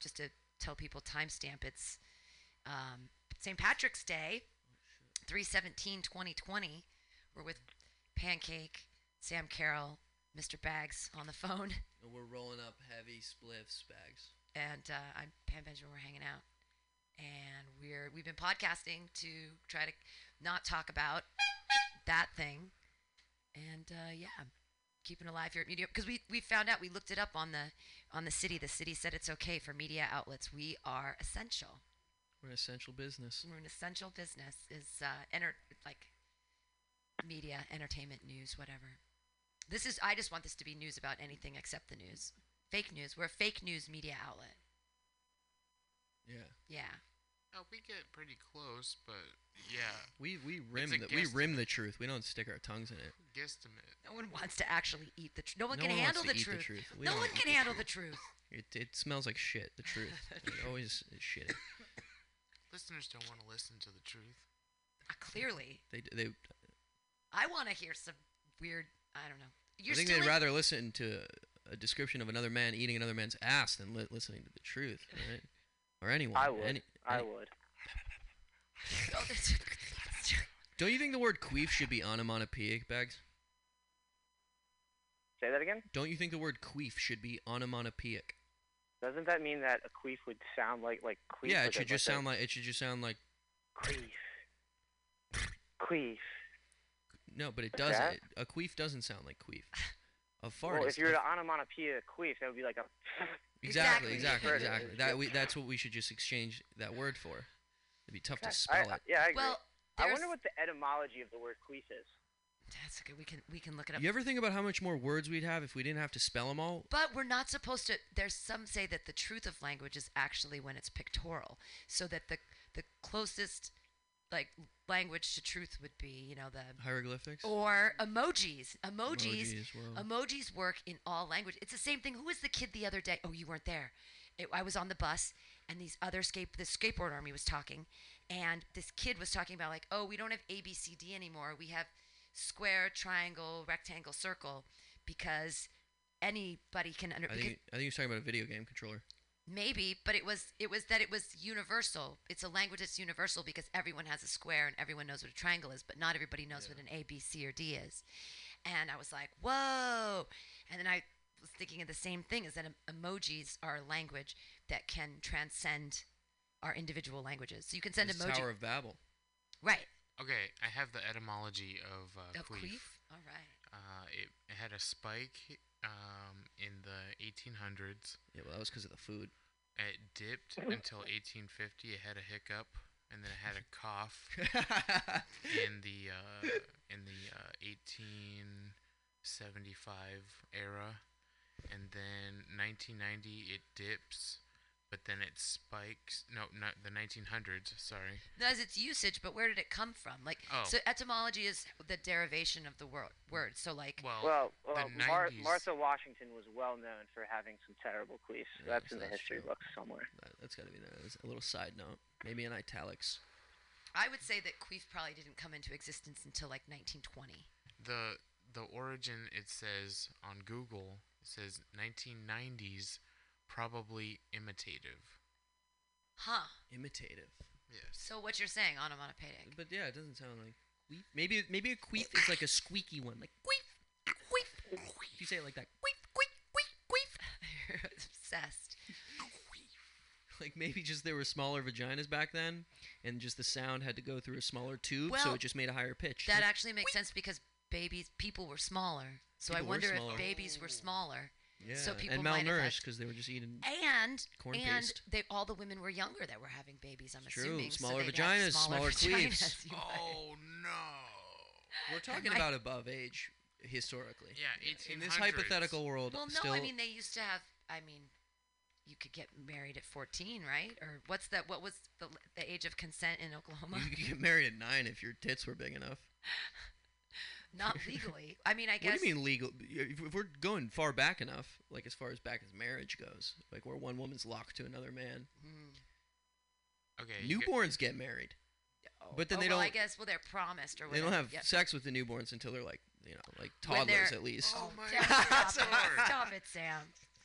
just to tell people timestamp, it's um, St. Patrick's Day, 317 2020. We're with Pancake, Sam Carroll, Mr. Bags on the phone, And we're rolling up heavy spliffs bags. and uh, I'm Pam Benjamin. We're hanging out, and we're we've been podcasting to try to not talk about that thing, and uh, yeah, keeping alive here at Media because we we found out we looked it up on the on the city. The city said it's okay for media outlets. We are essential. We're an essential business. We're an essential business. Is uh, enter like media, entertainment, news, whatever. This is. I just want this to be news about anything except the news. Fake news. We're a fake news media outlet. Yeah. Yeah. Oh, we get pretty close, but yeah, We we rim a the we rim the truth. We don't stick our tongues in it. guesstimate. No one wants to actually eat the truth. No one No can one handle the eat the truth. truth. We No one eat can the handle truth. the truth. It it smells like shit. The truth. it always is shitty. Listeners don't want to listen to the truth. Uh, clearly, They they. I want to hear some weird. I don't know. You're I think they'd rather listen to a description of another man eating another man's ass than li- listening to the truth, right? Or anyone. I would. Any, I would. Don't you think the word queef should be onomatopoeic, Bags? Say that again. Don't you think the word queef should be onomatopoeic? Doesn't that mean that a queef would sound like like queef? yeah, it should just sound like it should just sound like queef. Queef. no, but it doesn't. It- a queef doesn't sound like queef. A fart. Well, if you were to onomatopoeia queef, that would be like a. exactly, Exactly. exactly, exactly. That we, that's what we should just exchange that word for. It'd be tough to spell I, it. yeah, I agree. well, I wonder what the etymology of the word queef is. That's okay. We can we can look it up. You ever think about how much more words we'd have if we didn't have to spell them all? But we're not supposed to. There's some say that the truth of language is actually when it's pictorial, so that the the closest like language to truth would be, you know, the Hieroglyphics. or emojis. Emojis. Emojis, well. Emojis work in all language. It's the same thing. Who was the kid the other day? Oh, you weren't there. It, I was on the bus, and these other skate the skateboard army was talking, and this kid was talking about like, oh, we don't have A B C D anymore. We have square, triangle, rectangle, circle, because anybody can under. I think I think you're talking about a video game controller. Maybe, but it was it was that it was universal. It's a language that's universal because everyone has a square and everyone knows what a triangle is, but not everybody knows what an A, B, C, or D is. And I was like, whoa! And then I was thinking of the same thing: is that em- emojis are a language that can transcend our individual languages. So you can send It's emoji, Tower of Babel. right? Okay, I have the etymology of uh, Of queef. queef. All right. Uh, it, it had a spike um, in the 1800s. Yeah, well, that was because of the food. It dipped until 1850. It had a hiccup, and then it had a cough in the uh, in the uh, 1875 era, and then 1990 it dips, but then it spikes. No, not the 1900s. Sorry. That's its usage, but where did it come from? Like, Oh. so etymology is the derivation of the word. Word. So like, Well, Well, the well Mar- Martha Washington was well known for having some terrible queefs. Yeah, that's so in the that's history true. books somewhere. That, that's got to be that. A little side note, maybe in italics. I would say that queef probably didn't come into existence until like 1920. the the origin it says on Google it says 1990s probably imitative. Huh. Imitative. Yes. So what you're saying, onomatopoeic. But yeah, it doesn't sound like queef. Maybe maybe a queef is like a squeaky one, like queef, queef. If you say it like that, queef, queef, queef, queef. You're obsessed. Like maybe just there were smaller vaginas back then, and just the sound had to go through a smaller tube, so it just made a higher pitch. That Like, actually makes sense because babies, people were smaller. So I People were wonder if babies were smaller. Yeah, so people and might have had- malnourished because they were just eating. And Corn and paste. they all the women were younger that were having babies. I'm True, assuming. smaller they'd vaginas, smaller queefs. vaginas. Oh no. We're talking I- about above age historically. Yeah, In this hypothetical world, Well, no, still, I mean they used to have. I mean, you could get married at 14, right? Or what's that? What was the the age of consent in Oklahoma? you could get married at nine if your tits were big enough. Not legally. I mean, I guess. What guess. do you mean legal? If if we're going far back enough, like as far as back as marriage goes, like where one woman's locked to another man, Hmm. Okay. you get- newborns get married. Oh, But then oh, they well, don't- I guess. Well, they're promised or They don't have Yep. sex with the newborns until they're like, you know, like toddlers at least. Oh my Sam, Stop God. it. Stop it, Sam.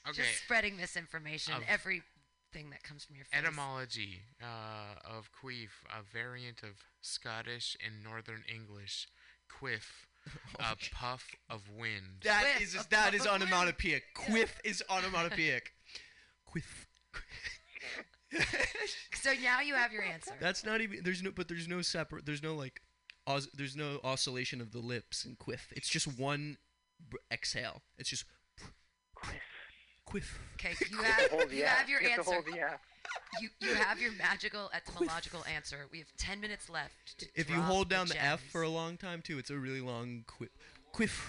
Okay. Just spreading misinformation Of- every thing that comes from your face. Etymology uh, of queef, a variant of Scottish and Northern English. Quiff, a puff of wind. That Quiff, is a that puff is of wind. onomatopoeic. Quiff is onomatopoeic. Quiff. So now you have your answer. That's not even. There's no. But there's no separate. There's no like. Os, there's no oscillation of the lips in quiff. It's just one br- exhale. It's just Quiff. quiff. Okay, you have Hold the you F. have your you have answer. to hold the F. You you have your magical etymological answer. We have ten minutes left. To If you hold down the, F for a long time too, it's a really long quiff. Quiff.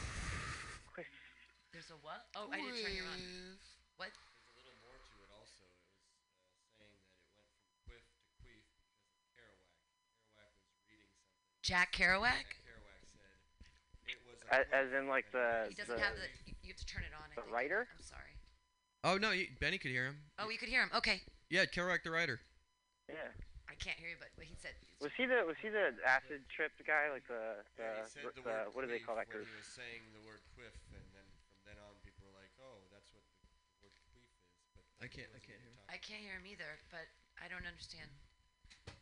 Quiff. There's a what? Oh, I didn't turn you on. What? There's a little more to it also. It was uh, saying that it went from quiff to queef because of Kerouac. Kerouac was reading something. Jack Kerouac? Jack Kerouac said it was a As, as in like the He doesn't the, have the. You, you have to turn it on. I the think. writer? I'm sorry. Oh no, you, Benny could hear him. Oh, you could hear him. Okay. Yeah, Kerouac the writer. yeah. I can't hear you, but what he said. Was he the was he the acid trip guy like the Yeah, the, he said the, the word what do they call that when group? he was saying the word quiff, and then from then on, people were like, "Oh, that's what the, the word quiff is." But I can't- I can't hear. we're I can't hear him either, but I don't understand. talking-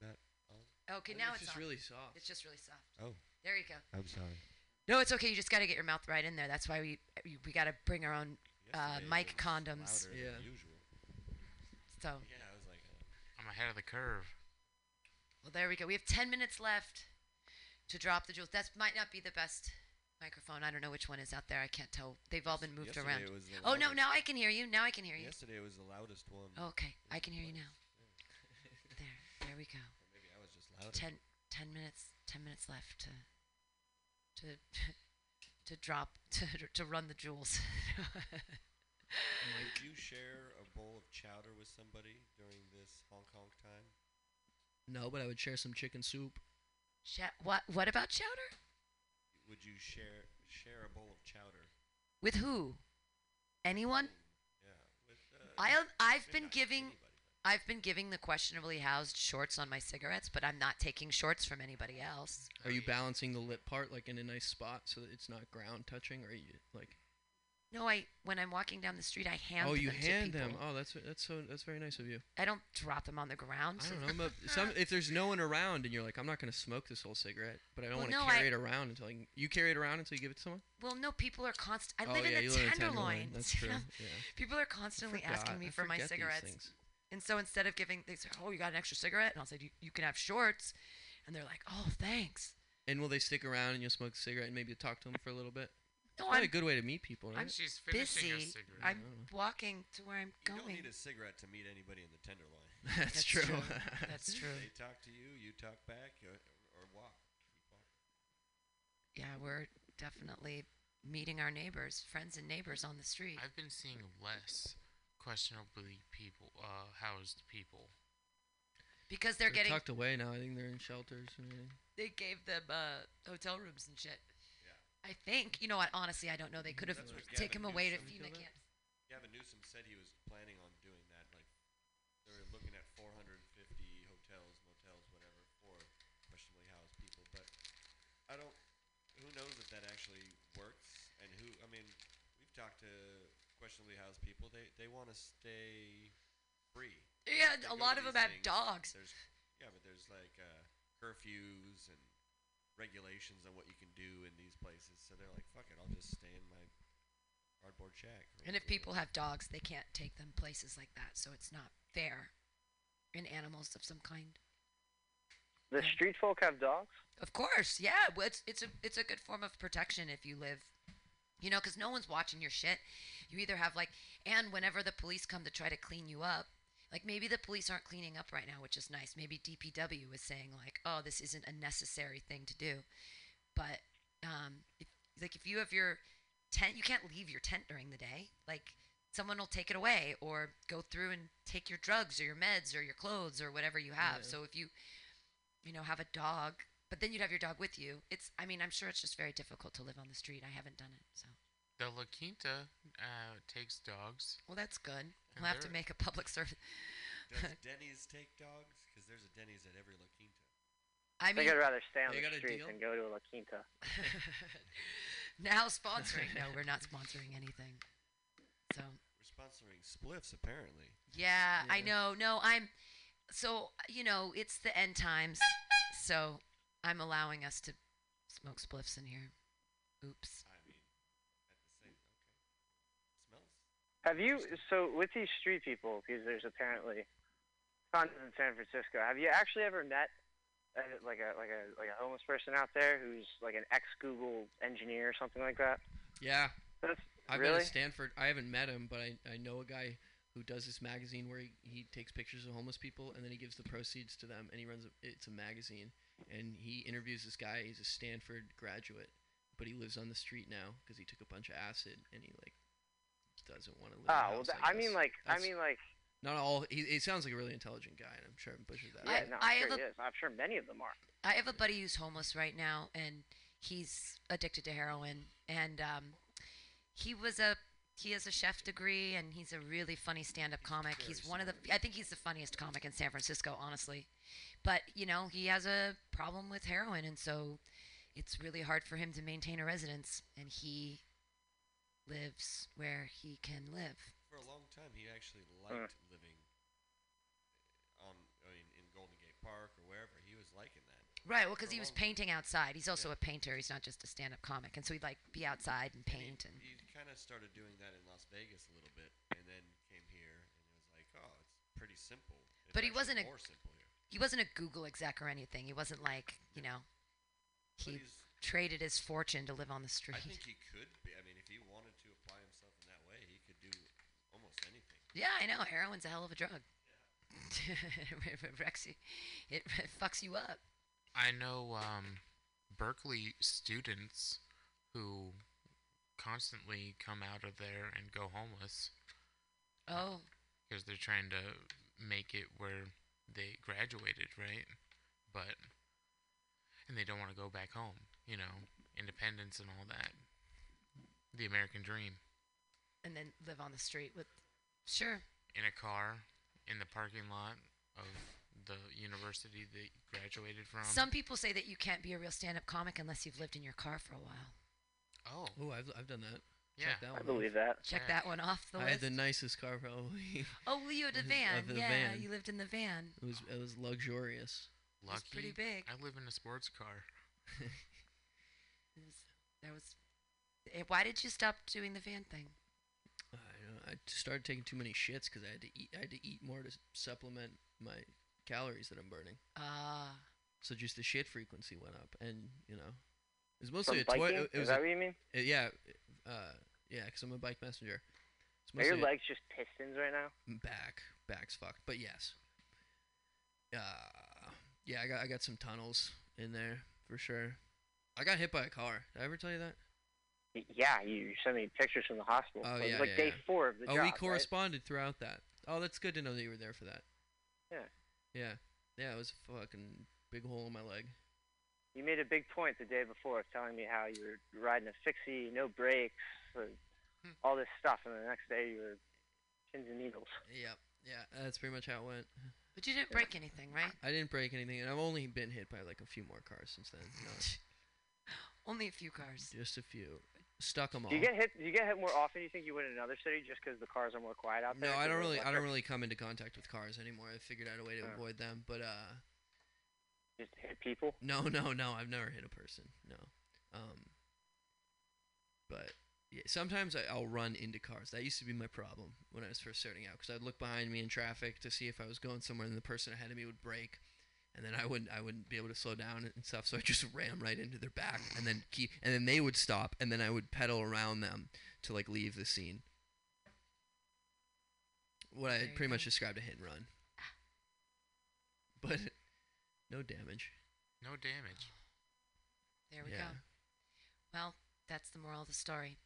That on? Okay, now it's it's, just on. really soft. It's just really soft. Oh, There you go. I'm sorry. No, it's okay. You just got to get your mouth right in there. That's why we we, we got to bring our own. Uh, mic it was condoms. louder Yeah. So, Yeah, I was like, uh, I'm ahead of the curve. well, there we go. We have ten minutes left to drop the jewels. That might not be the best microphone. I don't know which one is out there. I can't tell. They've all been moved yesterday around. It was the Oh no, now I can hear you. Now I can hear you. Yesterday was the loudest one. Okay, I can hear you now. There, there we go. Or maybe I was just louder. Ten, ten minutes, ten minutes left to, to, to drop, to, to run the jewels. Would you share a bowl of chowder with somebody during this Hong Kong time? No, but I would share some chicken soup. Cha- what? What about chowder? Would you share share a bowl of chowder? With who? Anyone? Yeah, with. Uh, I I've been giving anybody, I've been giving the questionably housed shorts on my cigarettes, but I'm not taking shorts from anybody else. Are you balancing the lip part like in a nice spot so that it's not ground touching, or are you like? No, I when I'm walking down the street, I hand them. oh, you them to hand them. Oh, that's that's so that's very nice of you. I don't drop them on the ground. I don't know. But some if there's no one around and you're like, I'm not gonna smoke this whole cigarette, but I don't Well, want to no, carry I- it around until I you carry it around until you give it to someone. Well, no, people are constant. I oh live yeah, in the tenderloin. Tenderloin. That's true. Yeah. People are constantly asking me I for my cigarettes. And so instead of giving, they say, "Oh, you got an extra cigarette?" And I'll say, "You, you can have shorts," and they're like, "Oh, thanks." And will they stick around and you'll smoke a cigarette and maybe talk to them for a little bit? No, Probably a I'm good way to meet people, right? I'm She's finishing a busy. cigarette. I'm walking to where I'm going. You don't going. need a cigarette to meet anybody in the tenderloin. That's, That's true. true. That's true. They talk to you, you talk back, or, or walk. Yeah, we're definitely meeting our neighbors, friends and neighbors on the street. I've been seeing less questionably people, uh, housed people. because they're, getting, tucked away now. I think they're in shelters and everything. they gave them uh, hotel rooms and shit. I think. You know what? Honestly, I don't know. They could have That's what taken him Gavin away to Newsom FEMA killed camps. Gavin Newsom said he was planning on doing that. Like, they were looking at 450 hotels, motels, whatever, for questionably housed people. But I don't. Who knows if that actually works? And who? I mean, we've talked to questionably housed people. They they want to stay free. Yeah, They a go lot of them have things, dogs. There's yeah, but there's like uh, curfews and regulations on what you can do in these places. So they're like, fuck it, I'll just stay in my cardboard shack. And if people have dogs, they can't take them places like that. So it's not fair in animals of some kind. The street folk have dogs. Of course, yeah. well, It's it's a it's a good form of protection if you live, you know, because no one's watching your shit. You either have like, and whenever the police come to try to clean you up, like maybe the police aren't cleaning up right now, which is nice. Maybe DPW is saying like, oh, this isn't a necessary thing to do, but um, if, like if you have your tent, you can't leave your tent during the day. Like someone will take it away or go through and take your drugs or your meds or your clothes or whatever you have. Yeah. So if you you know, have a dog, but then you'd have your dog with you. It's, I mean, I'm sure it's just very difficult to live on the street. I haven't done it, so. The La Quinta uh, takes dogs. Well, that's good. And We'll have to make a public service. Does Denny's take dogs? Because there's a Denny's at every La Quinta. I I think mean, I'd rather stay on the got a street than go to a La Quinta. now sponsoring. No, we're not sponsoring anything. So, We're sponsoring spliffs apparently. Yeah, I know. No, I'm. So you know, it's the end times. So I'm allowing us to smoke spliffs in here. Oops. I mean, at the same okay. Smells. Have you so with these street people? Because there's apparently tons in San Francisco. Have you actually ever met uh, like a like a like a homeless person out there who's like an ex Google engineer or something like that? Yeah, That's I've been really at Stanford. I haven't met him, but I, I know a guy who does this magazine where he, he takes pictures of homeless people and then he gives the proceeds to them and he runs a, it's a magazine and he interviews this guy. He's a Stanford graduate, but he lives on the street now because he took a bunch of acid and he like doesn't want to live. in a Oh, well, house, I, I mean guess. like I mean like not all. He, he sounds like a really intelligent guy, and I'm sure I'm pushing that. yeah, I- no, I I'm have sure a- he is. I'm sure many of them are. I have a buddy who's homeless right now, and he's addicted to heroin. And um, he was a he has a chef degree, and he's a really funny stand-up comic. He's one of the I think he's the funniest comic in San Francisco, honestly. But you know, he has a problem with heroin, and so it's really hard for him to maintain a residence. And he lives where he can live. For a long time, he actually Huh. liked living uh, on, I mean, in Golden Gate Park or wherever. He was liking that. Right. Well, because he was painting outside. He's also Yeah. a painter. He's not just a stand-up comic, and so he'd like be outside and paint and. He, kind of started doing that in Las Vegas a little bit, and then came here, and it was like, oh, it's pretty simple. It's But he wasn't a- simple here. he wasn't a Google exec or anything. He wasn't like, you know, he traded his fortune to live on the street. I think he could be. I mean, if he wanted to apply himself in that way, he could do almost anything. Yeah, I know. Heroin's a hell of a drug. it wrecks you. It fucks you up. I know um, Berkeley students who constantly come out of there and go homeless Oh, because they're trying to make it where they graduated, right? But and they don't want to go back home, you know, independence and all that. The American dream. and then live on the street with. Sure. In a car in the parking lot of the university that you graduated from. Some people say that you can't be a real stand-up comic unless you've lived in your car for a while. oh, Oh, I've, I've done that. yeah. Check that I one believe off. that. Check Yeah. that one off the I list. had the nicest car probably. oh, you had a Of van. the yeah, van. you lived in the van. It was it was luxurious. Lucky. It's pretty big. I live in a sports car. It was, there was. eh, Why did you stop doing the van thing? I don't know, I just started taking too many shits because I had to eat. I had to eat more to supplement my calories that I'm burning. Ah. So just the shit frequency went up, and you know, it was From mostly a toy. biking? It, it Is was that a, what you mean? uh, yeah, uh, yeah, because I'm a bike messenger. It's Are your mostly a- legs just pistons right now? back, back's fucked, but yes. Uh, yeah, I got I got some tunnels in there for sure. I got hit by a car. Did I ever tell you that? Y- Yeah, you sent me pictures from the hospital. Oh, It was yeah, like yeah, day yeah. four of the oh, job. we right? corresponded throughout that. Oh, that's good to know that you were there for that. Yeah. Yeah. Yeah, it was a fucking big hole in my leg. You made a big point the day before of telling me how you were riding a fixie, no brakes, uh, Hmm. all this stuff, and the next day you were pins and needles. Yep. Yeah, that's pretty much how it went. But you didn't break anything, right? I didn't break anything, and I've only been hit by like a few more cars since then. No, Only a few cars. just a few. Stuck them all. Do you get hit? Do you get hit more often? You think you would in another city just because the cars are more quiet out there? No, I don't really. I don't really come into contact with cars anymore. I figured out a way to Oh. avoid them. But uh, Just hit people. no, no, no. I've never hit a person. No. Um. But yeah, sometimes I, I'll run into cars. That used to be my problem when I was first starting out, because I'd look behind me in traffic to see if I was going somewhere, and the person ahead of me would brake, and then I wouldn't. I wouldn't be able to slow down and stuff. So I just ram right into their back, and then keep, and then they would stop, and then I would pedal around them to like leave the scene. What I There had you pretty much described a hit and run. But no damage. No damage. There we yeah. go. Well, that's the moral of the story.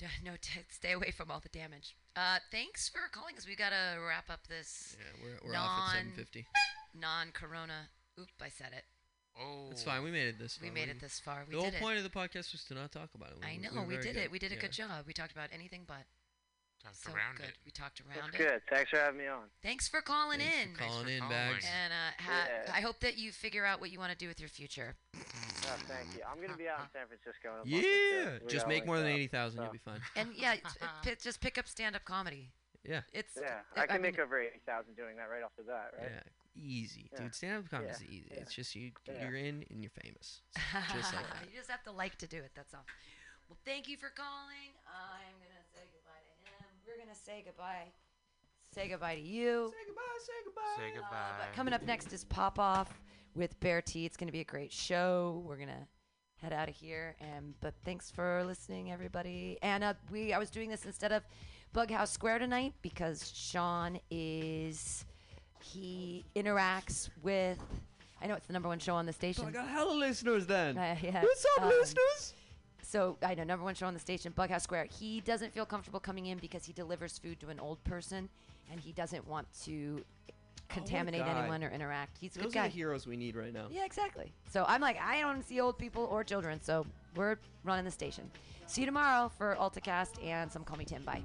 No, t- stay away from all the damage. Uh, thanks for calling us. We gotta wrap up this Yeah, we're, we're off at Non- 750. non-corona. Oop, I said it. Oh. That's fine. We made it this far. We made it this far. We the whole did it. point of the podcast was to not talk about it. I We- know were we very did good. it. We did a Yeah. good job. We talked about anything but. Talked So around good. it. We talked That's around it. That's good. Thanks for having me on. Thanks for calling Thanks in. for Thanks calling for in, calling. bags. And uh, ha- Yeah. I hope that you figure out what you want to do with your future. Oh, thank you. I'm gonna be out in San Francisco. In a month or. Yeah, just make more than eighty thousand, so- you'll be fine. And yeah, it's- it- just pick up stand-up comedy. Yeah. It's Yeah, I- I can I make mean- over eighty thousand doing that right off the bat, right? Yeah, easy, Yeah. dude. Stand up comedy Yeah. is easy. Yeah. It's just you, Yeah. you're in and you're famous. Just like that. you just have to like to do it. That's all. Well, thank you for calling. I'm gonna We're gonna say goodbye. Say goodbye to you. Say goodbye. Say goodbye. Say Uh, goodbye. but coming up next is Pop Off with Bear T. It's gonna be a great show. We're gonna head out of here. And but thanks for listening, everybody. And uh, we I was doing this instead of Bughouse Square tonight because Sean is he interacts with. I know it's the number one show on the station. So I got hella listeners then. Uh, yeah, What's up, um, listeners? So I know number one show on the station, Bughouse Square. He doesn't feel comfortable coming in because he delivers food to an old person, and he doesn't want to oh contaminate guy. anyone or interact. He's a Those good are guy. the heroes we need right now. Yeah, exactly. So I'm like, I don't see old people or children, so we're running the station. See you tomorrow for AltaCast and some Call Me Tim. Bye.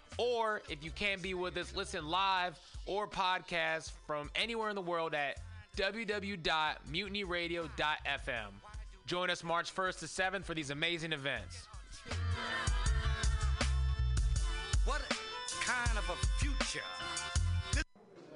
Or if you can't be with us, listen live or podcast from anywhere in the world at www.mutinyradio.fm. Join us March 1st to 7th for these amazing events. What kind of a future?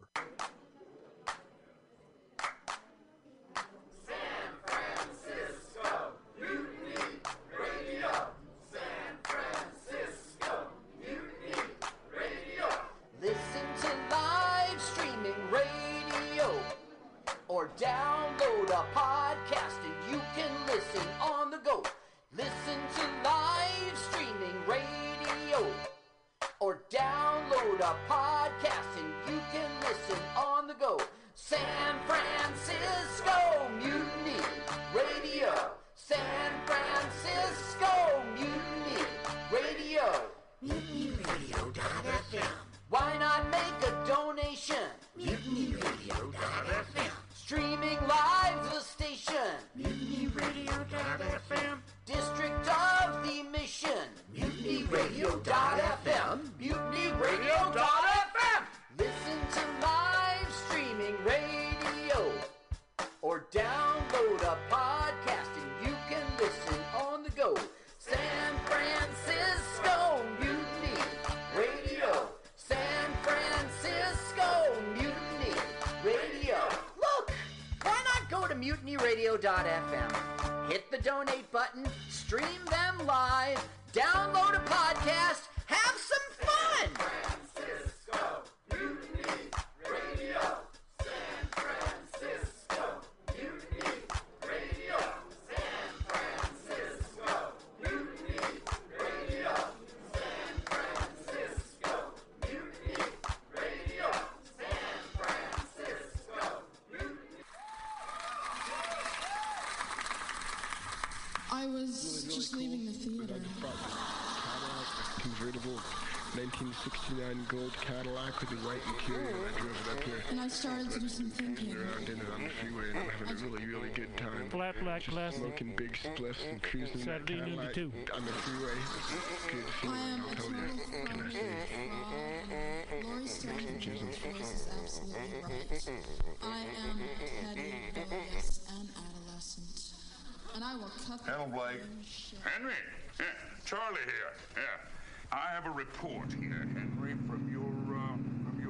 Listen Cadillac with a white interior. I drove it up here. And I started to do some thinking. around in it on the freeway and I'm having a really, really good time. Flat black Just classic. Smoking big spliffs and cruising that Saturday noon to Cadillac two. on the freeway. Good feeling, I'll tell you. Can I say? Lori Stone's voice is absolutely right. I am petty, rebellious, and adolescent. And I will cut the Hello, Blake. Henry, yeah, Charlie here. Yeah, I have a report here, Henry, from your from your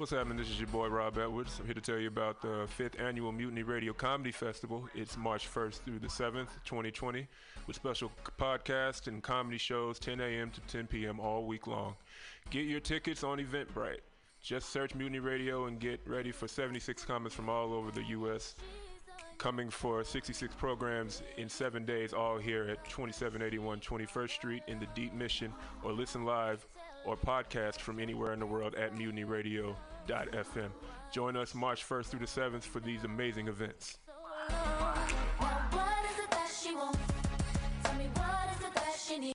What's happening? This is your boy Rob Edwards. I'm here to tell you about the fifth annual Mutiny Radio Comedy Festival. It's March 1st through the 7th, 2020, with special podcasts and comedy shows 10 a.m. to 10 p.m. all week long. Get your tickets on Eventbrite. Just search Mutiny Radio and get ready for 76 comments from all over the U.S. Coming for 66 programs in seven days, all here at 2781 21st Street in the Deep Mission, or listen live or podcast from anywhere in the world at mutinyradio.fm. Join us March 1st through the 7th for these amazing events. What is it that she wants? Tell me what is it that she needs?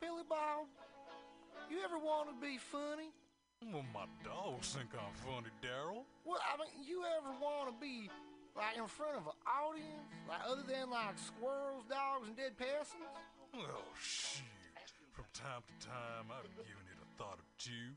Billy Bob, you ever want to be funny? Well, my dogs think I'm funny, Daryl. Well, I mean, you ever want to be like in front of an audience, like other than like squirrels, dogs, and dead peasants? Well, shit. From time to time, I've given it a thought or two.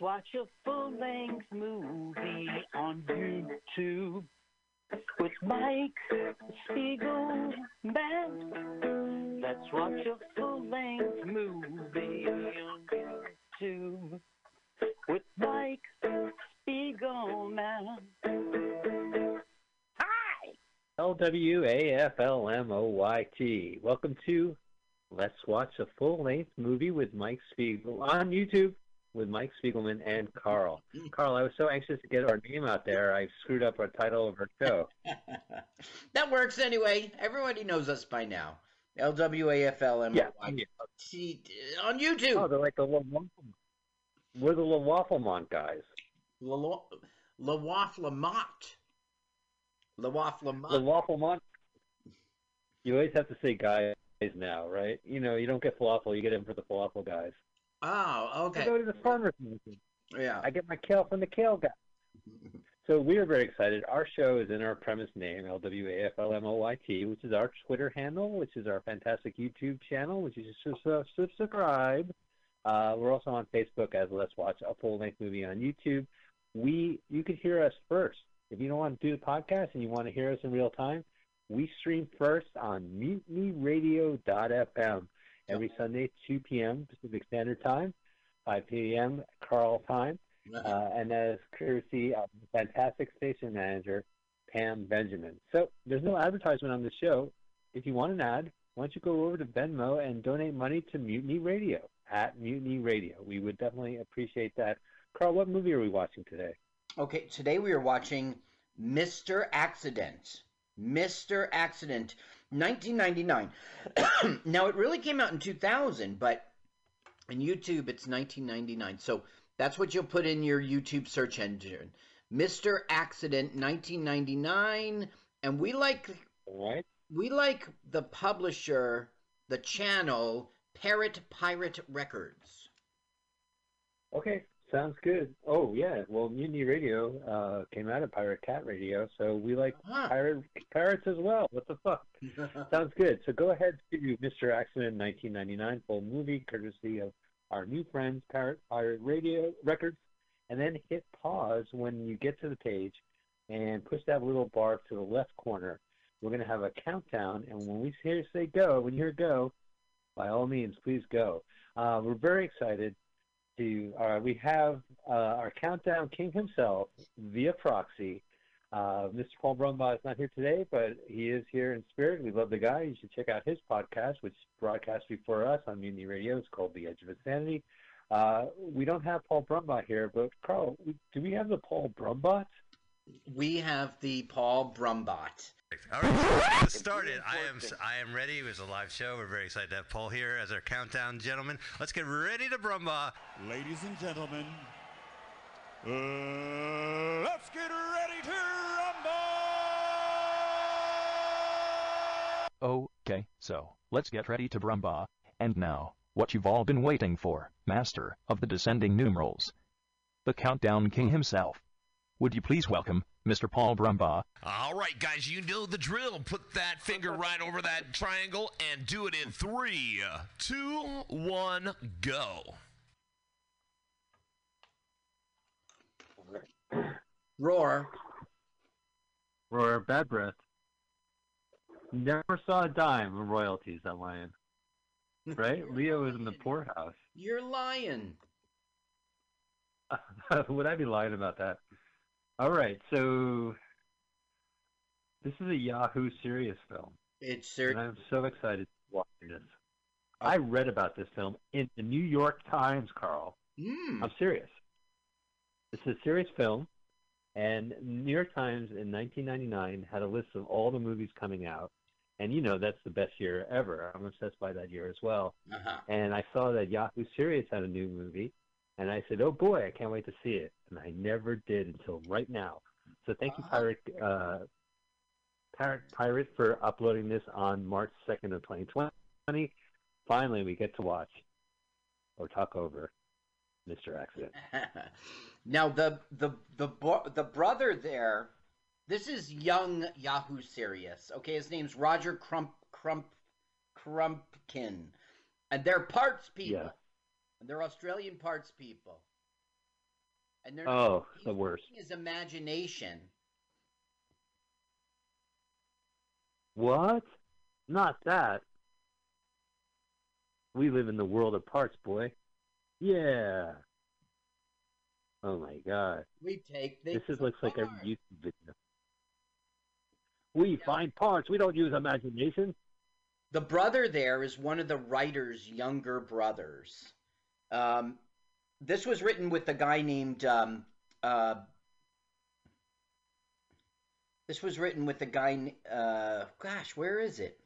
Watch a full-length movie on YouTube with Mike Spiegelman. Let's watch a full-length movie on YouTube with Mike Spiegelman. Hi! L-W-A-F-L-M-O-Y-T. Welcome to Let's Watch a Full-Length Movie with Mike Spiegel on YouTube with Mike Spiegelman and Carl. Carl, I was so anxious to get our name out there, I screwed up our title of our show. That works anyway. Everybody knows us by now. L W A F L M Yeah, Y T on YouTube. Oh, they're like the little waffle. We're the little Wafflemont guys. La La Wafflemont. La Wafflemont. The Wafflemont. You always have to say guys now, right? You know, you don't get falafel, you get in for the falafel guys. Oh, okay. I go to the farmer's market. Yeah. I get my kale from the kale guy. So we are very excited. Our show is in our premise name, L-W-A-F-L-M-O-Y-T, which is our Twitter handle, which is our fantastic YouTube channel, which is su- su- su- subscribe. Uh, we're also on Facebook as Let's Watch a Full-Length Movie on YouTube. We, you could hear us first. If you don't want to do the podcast and you want to hear us in real time, we stream first on mutinyradio.fm every Sunday, 2 p.m. Pacific Standard Time, 5 p.m. Carl time. Uh, and that is courtesy of the fantastic station manager, Pam Benjamin. So there's no advertisement on the show. If you want an ad, why don't you go over to Venmo and donate money to Mutiny Radio at Mutiny Radio? We would definitely appreciate that. Carl, what movie are we watching today? Okay, today we are watching Mr. Accident. Mr. Accident, 1999. now, it really came out in 2000, but in YouTube it's 1999. So that's what you'll put in your YouTube search engine. Mr. Accident, 1999. And we like we like the publisher, the channel, Parrot Pirate Records. Okay, sounds good. Oh yeah, well Mutiny Radio uh, came out of Pirate Cat Radio, so we like pirate pirates as well. What the fuck? sounds good. So go ahead to Mr. Accident 1999 full movie, courtesy of our new friends Parrot Pirate Radio Records, and then hit pause when you get to the page, and push that little bar to the left corner. We're gonna have a countdown, and when we hear say go, when you hear go, by all means, please go. Uh, we're very excited to uh, we have uh, our countdown king himself via proxy. Uh, Mr. Paul Brumbaugh is not here today, but he is here in spirit. We love the guy. You should check out his podcast, which broadcasts before us on Mutiny Radio. It's called The Edge of Insanity. Uh, we don't have Paul Brumbaugh here, but Carl, do we have the Paul Brumbaugh? We have the Paul Brumbot. All right, so let's get started. I am I am ready. It was a live show. We're very excited to have Paul here as our countdown gentleman. Let's get ready to brumba. Ladies and gentlemen, uh, let's get ready to Okay, so, let's get ready to Brumba. And now, what you've all been waiting for, Master of the Descending Numerals. The Countdown King himself. Would you please welcome Mr. Paul Brumbaugh? All right, guys, you know the drill. Put that finger right over that triangle and do it in three, two, one, go. Roar. Roar, bad breath. Never saw a dime of royalties that lion. Right? Leo is in the poorhouse. You're lying. Would I be lying about that? All right, so this is a Yahoo Serious film. It's ser- and I'm so excited to watch this. I read about this film in the New York Times, Carl. Mm. I'm serious. This is a serious film, and New York Times in 1999 had a list of all the movies coming out, and you know that's the best year ever. I'm obsessed by that year as well. Uh-huh. And I saw that Yahoo Serious had a new movie, and I said, "Oh boy, I can't wait to see it." And I never did until right now. So thank you, Pirate uh, Pirate Pirate, for uploading this on March 2nd of 2020. Finally, we get to watch or talk over Mr. Accident. now the the the bo- the brother there, this is young Yahoo Serious. Okay, his name's Roger Crump Crump Crumpkin, and they're parts people. Yeah. And they're Australian parts people. And they're Oh, the worst. His imagination. What? Not that. We live in the world of parts, boy. Yeah. Oh my god. We take This things is looks like every YouTube video. We find parts. We don't use imagination. The brother there is one of the writer's younger brothers. Um, this was written with a guy named. Um, uh, this was written with a guy. Uh, gosh, where is it?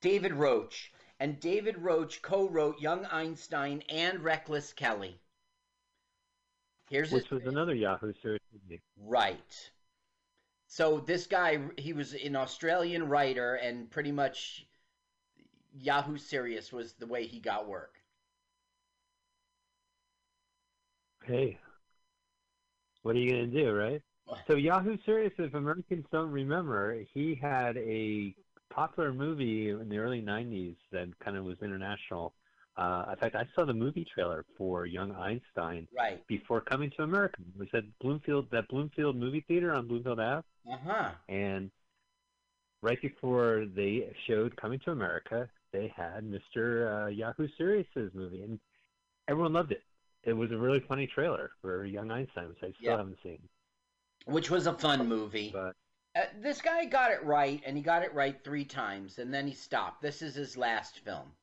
David Roach. And David Roach co-wrote Young Einstein and Reckless Kelly. Here's Which was another Yahoo series. Right. So this guy, he was an Australian writer, and pretty much Yahoo Serious was the way he got work. Hey, what are you gonna do, right? So Yahoo Serious, if Americans don't remember, he had a popular movie in the early '90s that kind of was international. Uh, in fact, I saw the movie trailer for Young Einstein Right. before coming to America. It was at Bloomfield, that Bloomfield movie theater on Bloomfield Ave, Uh huh. and right before they showed Coming to America, they had Mr. Uh, Yahoo Serious's movie, and everyone loved it. It was a really funny trailer for Young Einstein, which I still Yeah. haven't seen. Which was a fun movie. But Uh, this guy got it right, and he got it right three times, and then he stopped. This is his last film.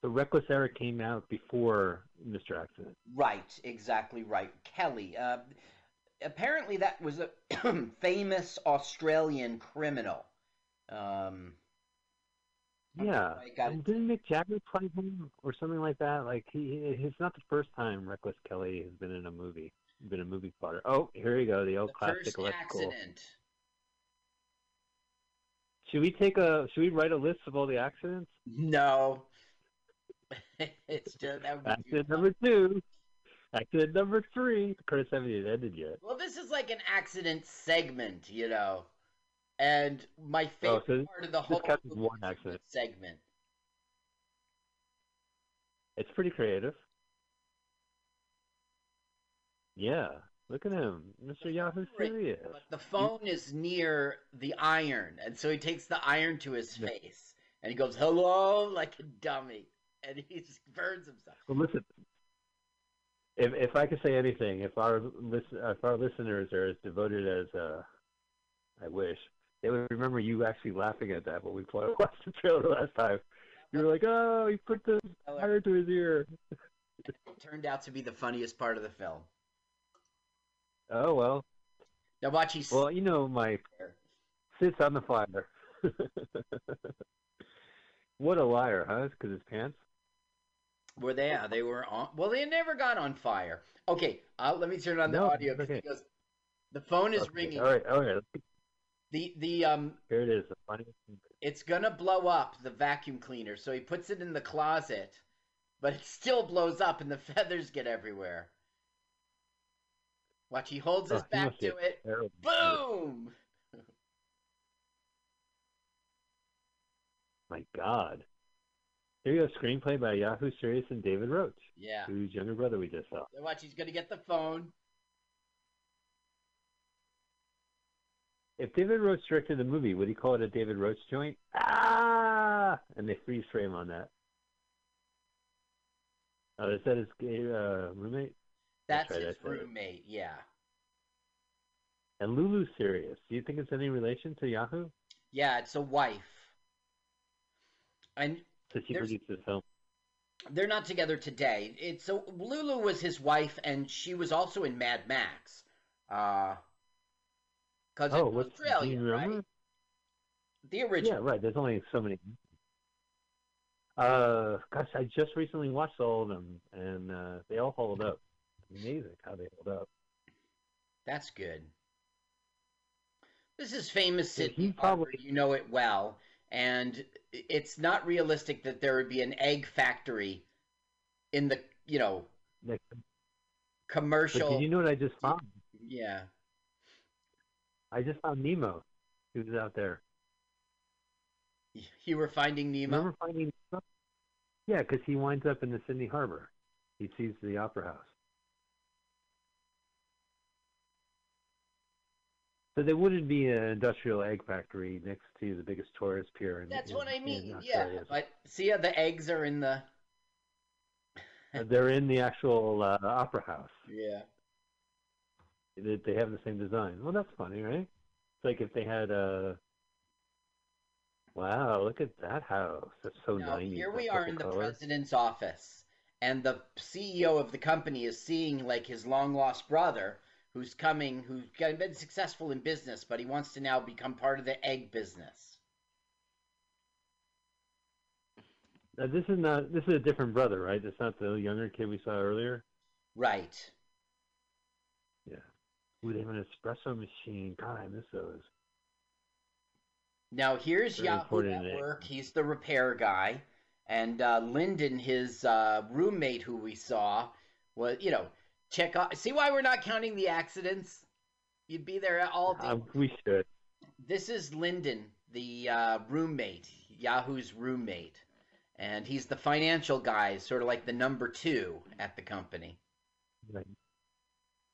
the Reckless Era came out before Mr. Accident. Right, exactly right. Kelly. Uh, apparently, that was a famous Australian criminal. Um, Yeah, and didn't Mick Jagger play him or something like that? Like he, it's not the first time Reckless Kelly has been in a movie, been a movie spotter. Oh, here you go, the old the classic first electrical. accident. Should we take a? Should we write a list of all the accidents? No. it's just that Accident number two, accident number three. The Curtis haven't even ended yet. Well, this is like an accident segment, you know. And my Oh, favorite so part of the whole one accident. segment. It's pretty creative. Yeah, look at him, Mr. Yahoo Serious. But The phone is near the iron, and so he takes the iron to his face, and he goes, "Hello," like a dummy, and he just burns himself. Well, listen. If if I could say anything, if our listen, if our listeners are as devoted as uh, I wish, they would remember you actually laughing at that when we played, watched the trailer last time. You were like, "Oh, he put the iron to his ear." It turned out to be the funniest part of the film. Oh well. Now watch he's Well, you know my sits on the fire. what a liar, huh? Because his pants. Were they? Yeah, they were on. Well, they never got on fire. Okay, uh, let me turn on the No, audio okay. because the phone is Okay, ringing. All right, all right. The the um, Here it is. The funniest thing. it's gonna blow up the vacuum cleaner, so he puts it in the closet, but it still blows up and the feathers get everywhere. Watch, he holds his Oh, back to it. terrible. Boom! My God. Here you go. Screenplay by Yahoo Serious and David Roach, Yeah. whose younger brother we just saw. Watch, he's gonna get the phone. If David Roach directed the movie, would he call it a David Roach joint? Ah! And they freeze frame on that. Oh, is that his gay uh, roommate? That's right, his roommate. Yeah. And Lulu Serious. Do you think it's any relation to Yahoo? Yeah, it's a wife. And So she produced the film. they're not together today. It's so Lulu was his wife, and she was also in Mad Max. Uh, because Oh, it's Australian, right? The original. Yeah, right. There's only so many. Uh, gosh, I just recently watched all of them, and uh, they all hold up. Amazing how they hold up. That's good. This is famous Yeah, Sydney probably- you know it well, and it's not realistic that there would be an egg factory in the you know Like, but commercial. did you know what I just found? Yeah. I just found Nemo. He was out there. You were finding Nemo. Remember finding Nemo? Yeah, because he winds up in the Sydney Harbor. He sees the Opera House. So there wouldn't be an industrial egg factory next to the biggest tourist pier in That's in- what I mean. Yeah, but see how the eggs are in the Uh, They're in the actual uh, Opera House. yeah. They, they have the same design. Well, that's funny, right? It's like if they had a. Wow, look at that house. That's so Now, 90s. here that we are in the color. president's office, and the CEO of the company is seeing like his long lost brother, who's coming, who's been successful in business, but he wants to now become part of the egg business. Now, this is not. This is a different brother, right? It's not the younger kid we saw earlier. Right. Ooh, they have an espresso machine. God, I miss those. Now here's Very Yahoo important in it. Network. He's the repair guy, and uh, Lyndon, his uh, roommate, who we saw, was you know check out. See why we're not counting the accidents? You'd be there at all day. Um, we should. This is Lyndon, the uh, roommate, Yahoo's roommate, and he's the financial guy, sort of like the number two at the company. Right.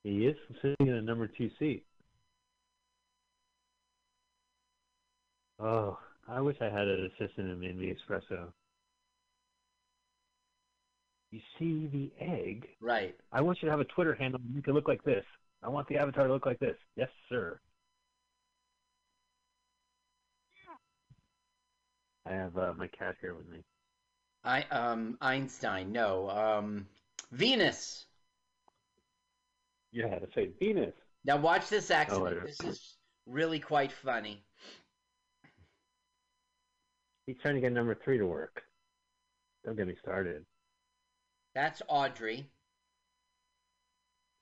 He is sitting in a number two seat. Oh, I wish I had an assistant made me espresso. You see the egg? Right. I want you to have a Twitter handle and make it look like this. I want the avatar to look like this. Yes, sir. I have uh, my cat here with me. I um Einstein, no, um Venus. You had to say Venus. Now watch this Oh, accident. I- this is really quite funny. He's trying to get number three to work. Don't get me started. That's Audrey.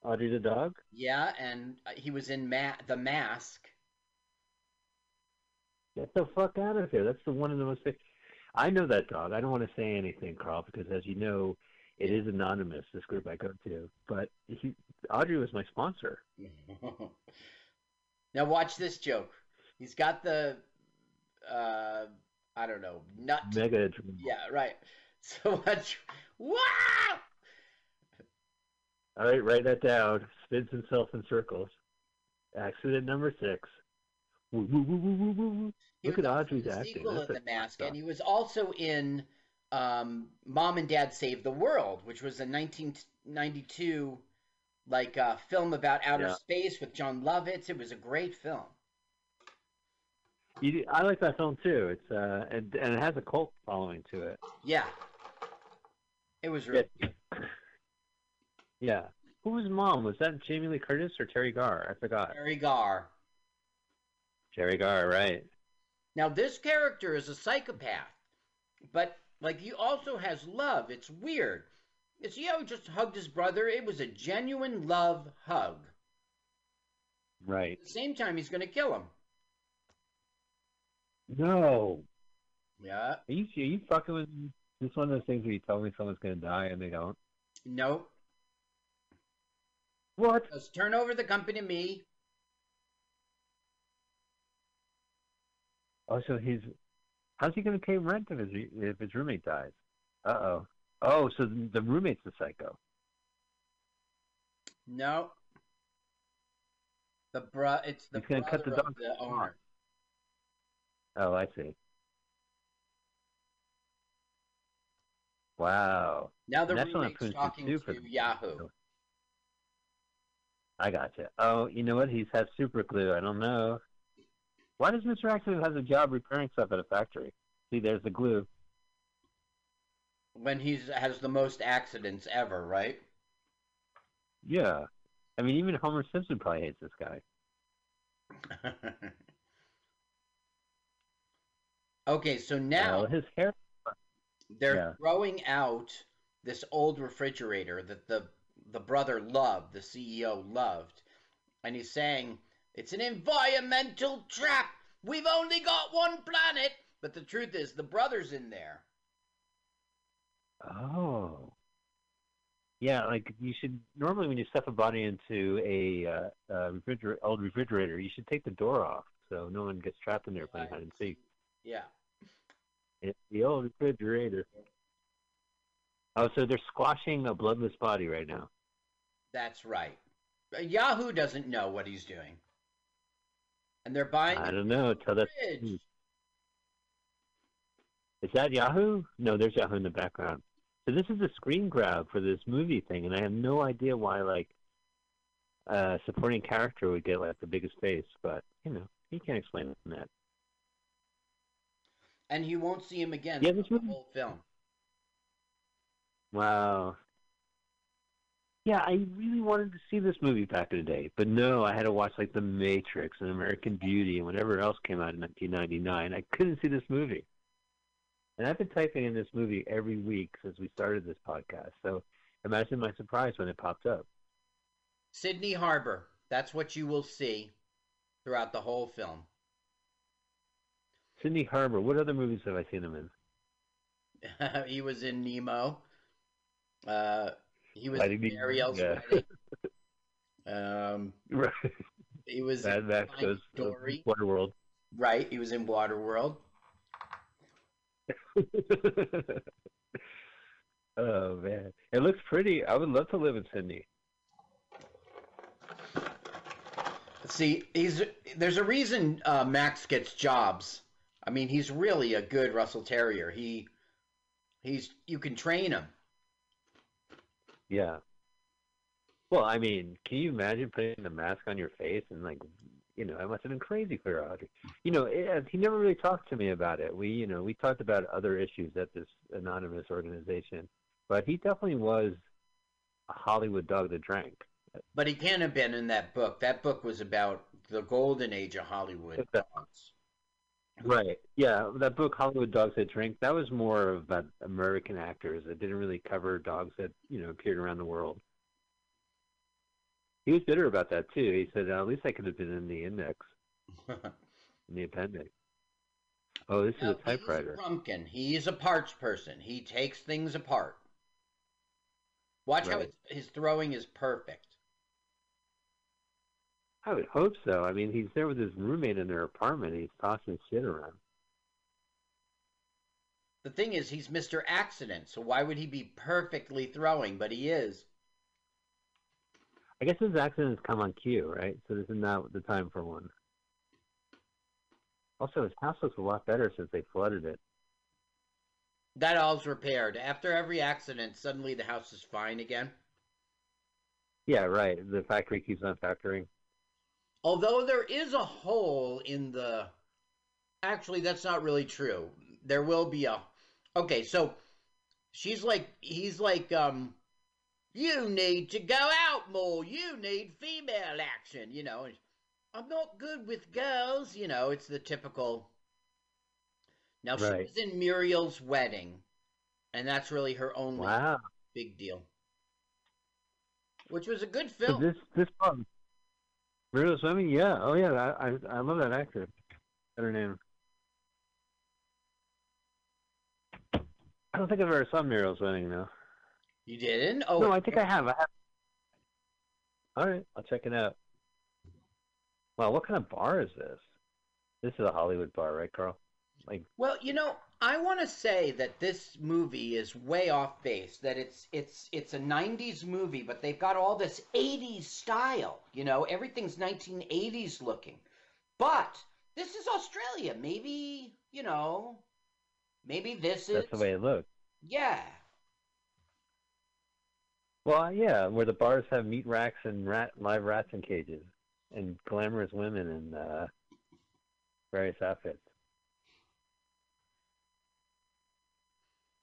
Audrey the dog? Yeah, and uh, he was in Ma- the Mask. Get the fuck out of here. That's the one of the most. I know that dog. I don't want to say anything, Carl, because as you know, it is anonymous. This group I go to, but he, Audrey was my sponsor. now watch this joke. He's got the uh I don't know, nut. Mega. Yeah, right. So watch. Wow! All right, write that down. Spins himself in circles. Accident number six. Woo, woo, woo, woo, woo, woo, woo. Look at Audrey's acting. sequel That's The Mask, and he was also in um, Mom and Dad Save the World, which was a 1992 like a film about outer Yeah. space with Jon Lovitz. It was a great film. You, I like that film too. It's uh, and, and it has a cult following to it. Yeah, it was really Yeah. Who was mom? Was that Jamie Lee Curtis or Teri Garr? I forgot. Teri Garr. Teri Garr, right? Now this character is a psychopath, but like he also has love. It's weird. You see how just hugged his brother? It was a genuine love hug. Right. At the same time, he's going to kill him. No. Yeah. Are you, are you fucking with me? This one of those things where you tell me someone's gonna die and they don't. No. What? Just turn over the company to me. Oh, so he's how's he gonna pay rent if his if his roommate dies? Uh oh. Oh, so the roommate's the psycho. No. The bro, it's the He's gonna cut the the owner. Oh, I see. Wow. Now the that's roommate's talking to the- Yahoo. I gotcha. Oh, you know what? He's has super glue. I don't know. Why does Mr. Accident has a job repairing stuff at a factory? See, there's the glue. When he's has the most accidents ever, right? Yeah. I mean, even Homer Simpson probably hates this guy. Okay, so now Well, his hair. they're yeah. throwing out this old refrigerator that the the brother loved, the CEO loved, and he's saying it's an environmental trap. We've only got one planet, but the truth is the brother's in there. Oh. Yeah, like you should normally when you stuff a body into a uh, uh, refrigerator, old refrigerator, you should take the door off so no one gets trapped in there playing hide and seek. Yeah. It's the old refrigerator. Oh, so they're squashing a bloodless body right now. That's right. Uh, Yahoo doesn't know what he's doing. And they're buying I don't know. Tell that. Is that Yahoo? No, there's Yahoo in the background. So this is a screen grab for this movie thing, and I have no idea why like a supporting character would get like the biggest face, but you know he can't explain that. and you won't see him again Yeah, this the movie- whole film. Wow. Yeah, I really wanted to see this movie back in the day, but no, I had to watch like The Matrix and American Beauty and whatever else came out in 1999. I couldn't see this movie. And I've been typing in this movie every week since we started this podcast. So imagine my surprise when it popped up. Sydney Harbor. That's what you will see throughout the whole film. Sydney Harbor. What other movies have I seen him in? he was in Nemo. Uh, he was in Ariel's yeah. Um, Right. he was Mad in Max goes Dory. Waterworld. Right, he was in Waterworld. oh man, it looks pretty. I would love to live in Sydney. See, he's there's a reason uh, Max gets jobs. I mean, he's really a good Russell Terrier. He he's you can train him. Yeah. Well, I mean, can you imagine putting the mask on your face and like, you know, it must have been crazy for Audrey. You know, it, he never really talked to me about it. We, you know, we talked about other issues at this anonymous organization, but he definitely was a Hollywood dog that drank. But he can't have been in that book. That book was about the golden age of Hollywood. dogs. Right. Yeah, that book Hollywood Dogs That Drink, that was more about American actors. It didn't really cover dogs that, you know, appeared around the world. He was bitter about that too. He said, "At least I could have been in the index, in the appendix." Oh, this is a typewriter. Crumpkin. He is a parts person. He takes things apart. Watch how Right. it's, his throwing is perfect. I would hope so. I mean, he's there with his roommate in their apartment. He's tossing shit around. The thing is, he's Mr. Accident, so why would he be perfectly throwing? But he is. I guess his accidents come on cue, right? So this is not the time for one. Also, his house looks a lot better since they flooded it. That all's repaired. After every accident, suddenly the house is fine again. Yeah, right. The factory keeps on factoring. Although there is a hole in the. Actually, that's not really true. There will be a. Okay, so she's like. He's like, um. You need to go out more. You need female action. You know, I'm not good with girls. You know, it's the typical. Now she was in Muriel's wedding, and that's really her only Wow. big deal. Which was a good film. this this part, Muriel Swimming, yeah, oh yeah, I I, I love that. What's her name? I don't think I've ever saw Muriel's wedding though. You didn't? Oh, no, I think I have. I have. All right, I'll check it out. Wow, what kind of bar is this? This is a Hollywood bar, right, Carl? Like, Well, you know, I want to say that this movie is way off base. That it's it's it's a '90s movie, but they've got all this '80s style. You know, everything's 1980s looking. But this is Australia. Maybe you know, maybe this is that's the way it looks. yeah. Well, yeah, where the bars have meat racks and rat live rats in cages, and glamorous women in uh, various outfits.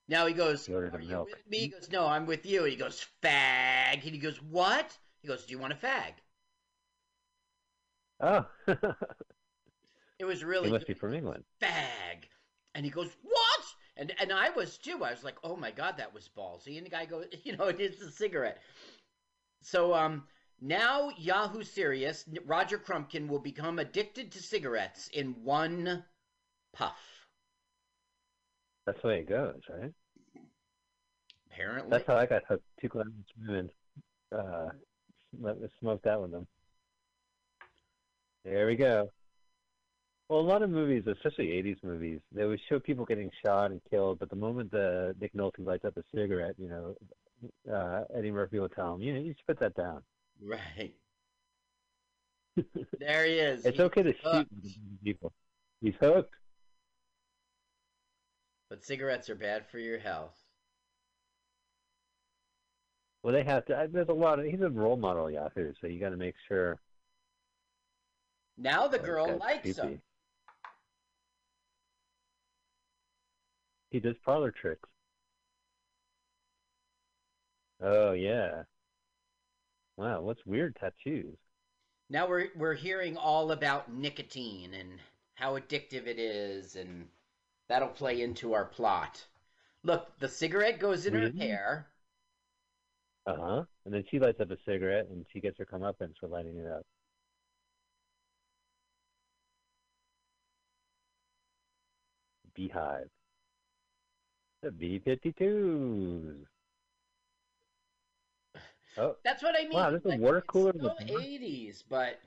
Now he goes, He "Are you milk. with me?" He goes, "No, I'm with you." He goes, "Fag." And he goes, "What?" He goes, "Do you want a fag?" Oh, It was really he must good. be from England. fag. And he goes, what? And and I was too. I was like, oh my god, that was ballsy. And the guy goes, you know, it is a cigarette. So um, now Yahoo Serious, Roger Crumpkin will become addicted to cigarettes in one puff. That's the way it goes, right? Apparently. That's how I got hooked. Two glamorous women. Uh, sm- smoked out with them. There we go. Well, a lot of movies, especially '80s movies, they would show people getting shot and killed, but the moment the Nick Nolte lights up a cigarette, you know, uh, Eddie Murphy will tell him, you know, you should put that down. Right. there he is. It's He's okay to shoot people. He's hooked. But cigarettes are bad for your health. Well, they have to. uh, There's a lot of. He's a role model, Yahoo, so you got to make sure. Now the girl likes him. He does parlor tricks. Oh yeah. Wow, what's weird tattoos? Now we're we're hearing all about nicotine and how addictive it is, and that'll play into our plot. Look, the cigarette goes in her hair. Uh huh. And then she lights up a cigarette, and she gets her comeuppance for lighting it up. Beehive. The B fifty twos. Oh, That's what I mean. Wow, this is a Like, water it's cooler So with- 80s, but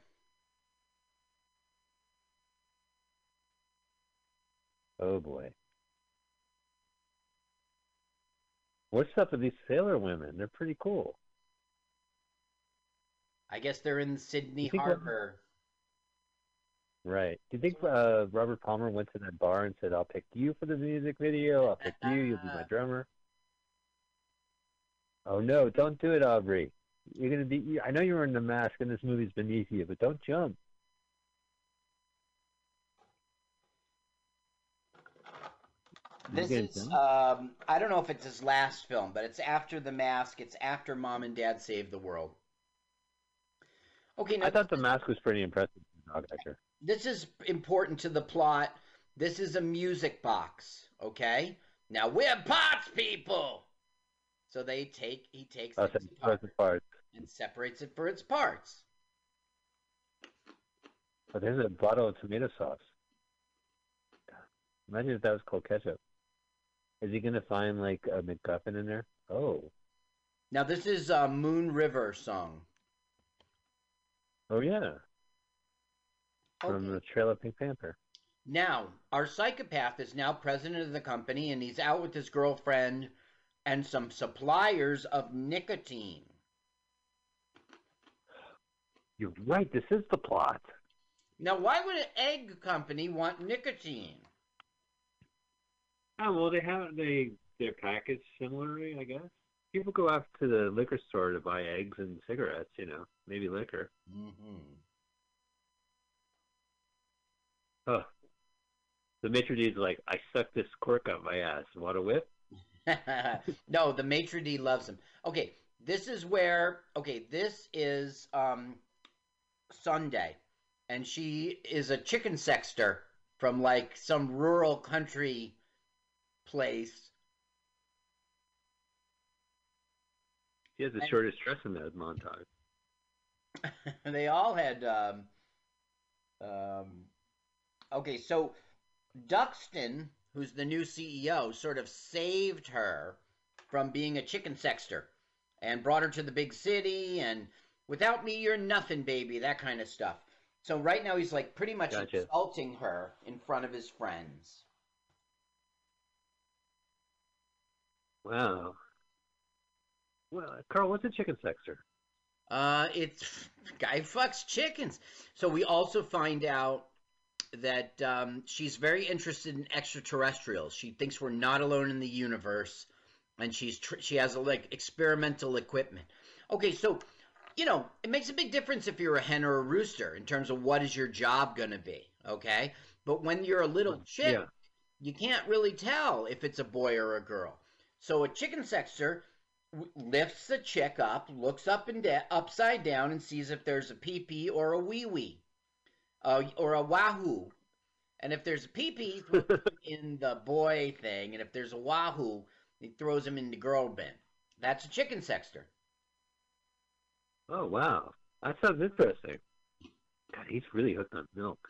oh boy. What's up with these sailor women? They're pretty cool. I guess they're in Sydney Harbor. Right. Do you think uh, Robert Palmer went to that bar and said, "I'll pick you for the music video. I'll pick you. You'll be my drummer." Oh no! Don't do it, Aubrey. You're gonna be. I know you're in the mask, and this movie's beneath you, but don't jump. This is um I don't know if it's his last film, but it's after The Mask. It's after Mom and Dad Save the World. Okay, now I thought the mask was pretty impressive. Dog actor. This is important to the plot. This is a music box, okay? Now we're parts people. So they take he takes oh, it's parts and separates it for its parts. But there's a bottle of tomato sauce. Imagine if that was called ketchup. Is he gonna find like a MacGuffin in there? Oh, Now this is a Moon River song. oh yeah. From the Trail of Pink Panther. Now, our psychopath is now president of the company and he's out with his girlfriend and some suppliers of nicotine. You're right. This is the plot. Now, why would an egg company want nicotine? Oh well, they have they they're packaged similarly, I guess. People go out to the liquor store to buy eggs and cigarettes, you know, maybe liquor. Mm-hmm. Oh, the maitre d's like, I sucked this cork out my ass. Want a whip? no, the maitre d loves him. Okay, this is where okay, this is um Sunday, and she is a chicken sexter from like some rural country place. She has the And- shortest dress in that montage. they all had um um okay, so Duxton, who's the new CEO, sort of saved her from being a chicken sexter and brought her to the big city and without me you're nothing, baby, that kind of stuff. So right now he's like pretty much Gotcha. insulting her in front of his friends. Wow. Well, Carl, what's a chicken sexter? Uh, it's guy fucks chickens. So we also find out that um, she's very interested in extraterrestrials. She thinks we're not alone in the universe, and she's tr- she has a, like experimental equipment. Okay, so you know it makes a big difference if you're a hen or a rooster in terms of what is your job gonna be. Okay, but when you're a little chick, Yeah. you can't really tell if it's a boy or a girl. So a chicken sexer w- lifts the chick up, looks up and da- upside down, and sees if there's a pee pee or a wee wee, uh, or a wahoo. And if there's a pee pee, he throws him in the boy thing, and if there's a wahoo, he throws him in the girl bin. That's a chicken sexter. Oh wow, that sounds interesting. God, he's really hooked on milk.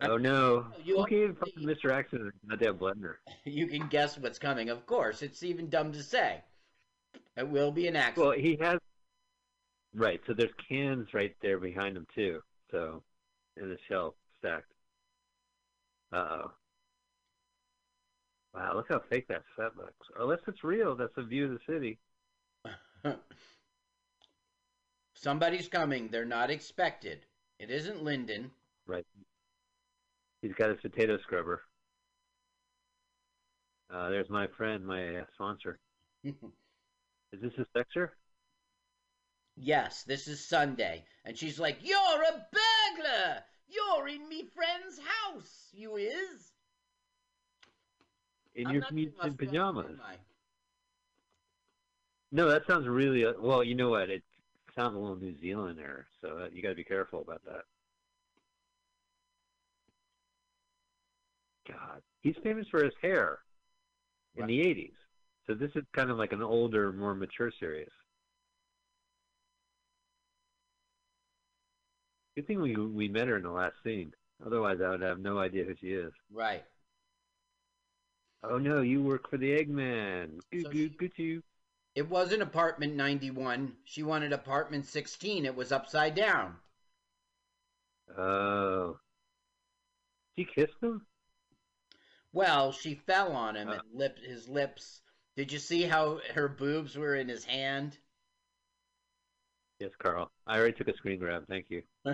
Oh no! You- gave fucking Mr. Accident a goddamn blender? You can guess what's coming. Of course, it's even dumb to say. It will be an accident. Well, he has. Right, so there's cans right there behind them too. So, in the shelf stacked. Uh oh. Wow, look how fake that set looks. Unless it's real, that's a view of the city. Somebody's coming. They're not expected. It isn't Lyndon. Right. He's got his potato scrubber. Uh, there's my friend, my uh, sponsor. Is this a sexer? Yes, this is Sunday. And she's like, You're a burglar! You're in me friend's house, you is. In I'm your comedian pajamas? am No, that sounds really uh, well. You know what? It sounds a little New Zealand there, so uh, you got to be careful about that. God, he's famous for his hair in the '80s, so this is kind of like an older, more mature series. Good thing we we met her in the last scene. Otherwise, I would have no idea who she is. Right. Oh no, you work for the Eggman. Goo So goo she- goo. It wasn't apartment 91. She wanted apartment 16. It was upside down. Oh, she kissed him. Well, she fell on him uh. and lipped his lips. Did you see how her boobs were in his hand? Yes, Carl. I already took a screen grab. Thank you.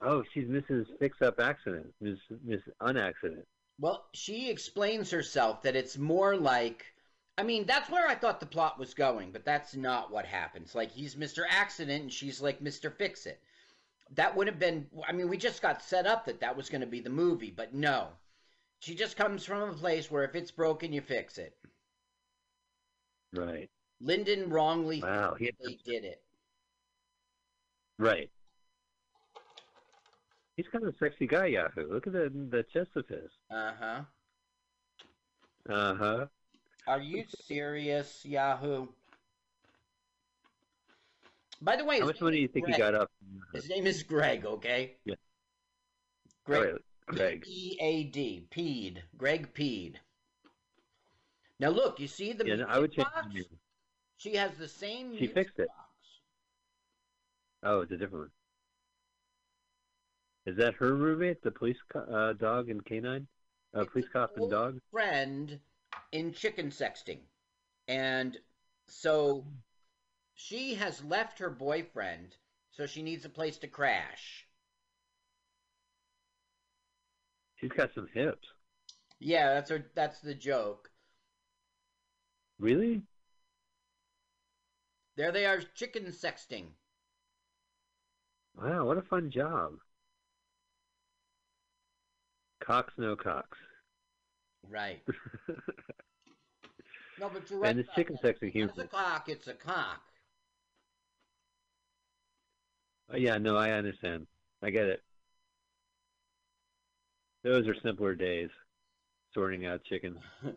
Oh, she's Mrs. Fix Up Accident, Miss Miss Unaccident. Well, she explains herself that it's more like. I mean, that's where I thought the plot was going, but that's not what happens. Like, he's Mr. Accident and she's like Mr. Fix It. That would have been. I mean, we just got set up that that was going to be the movie, but no. She just comes from a place where if it's broken, you fix it. Right. Lyndon wrongly Wow, he they did it. Right. He's kind of a sexy guy, Yahoo. Look at the the chest of his. Uh huh. Uh huh. Are you serious, Yahoo? By the way, How much money do you think he got up? His name is Greg, okay? Yeah. Greg. Right, Greg. E A D. Pead. Greg Pead. Now look, you see the Yeah, music I would change box? the name. She has the same She fixed it. box. Oh, it's a different one. Is that her roommate, the police co- uh, dog and canine? Uh, police cop and dog? friend in chicken sexting. And so she has left her boyfriend, so she needs a place to crash. She's got some hips. Yeah, that's her that's the joke. Really? There they are chicken sexting. Wow, what a fun job. Cox, no Cox. Right. No, but you're right. and about chicken that. sex is It's a cock. It's a cock. Uh, yeah, no, I understand. I get it. Those are simpler days, sorting out chicken.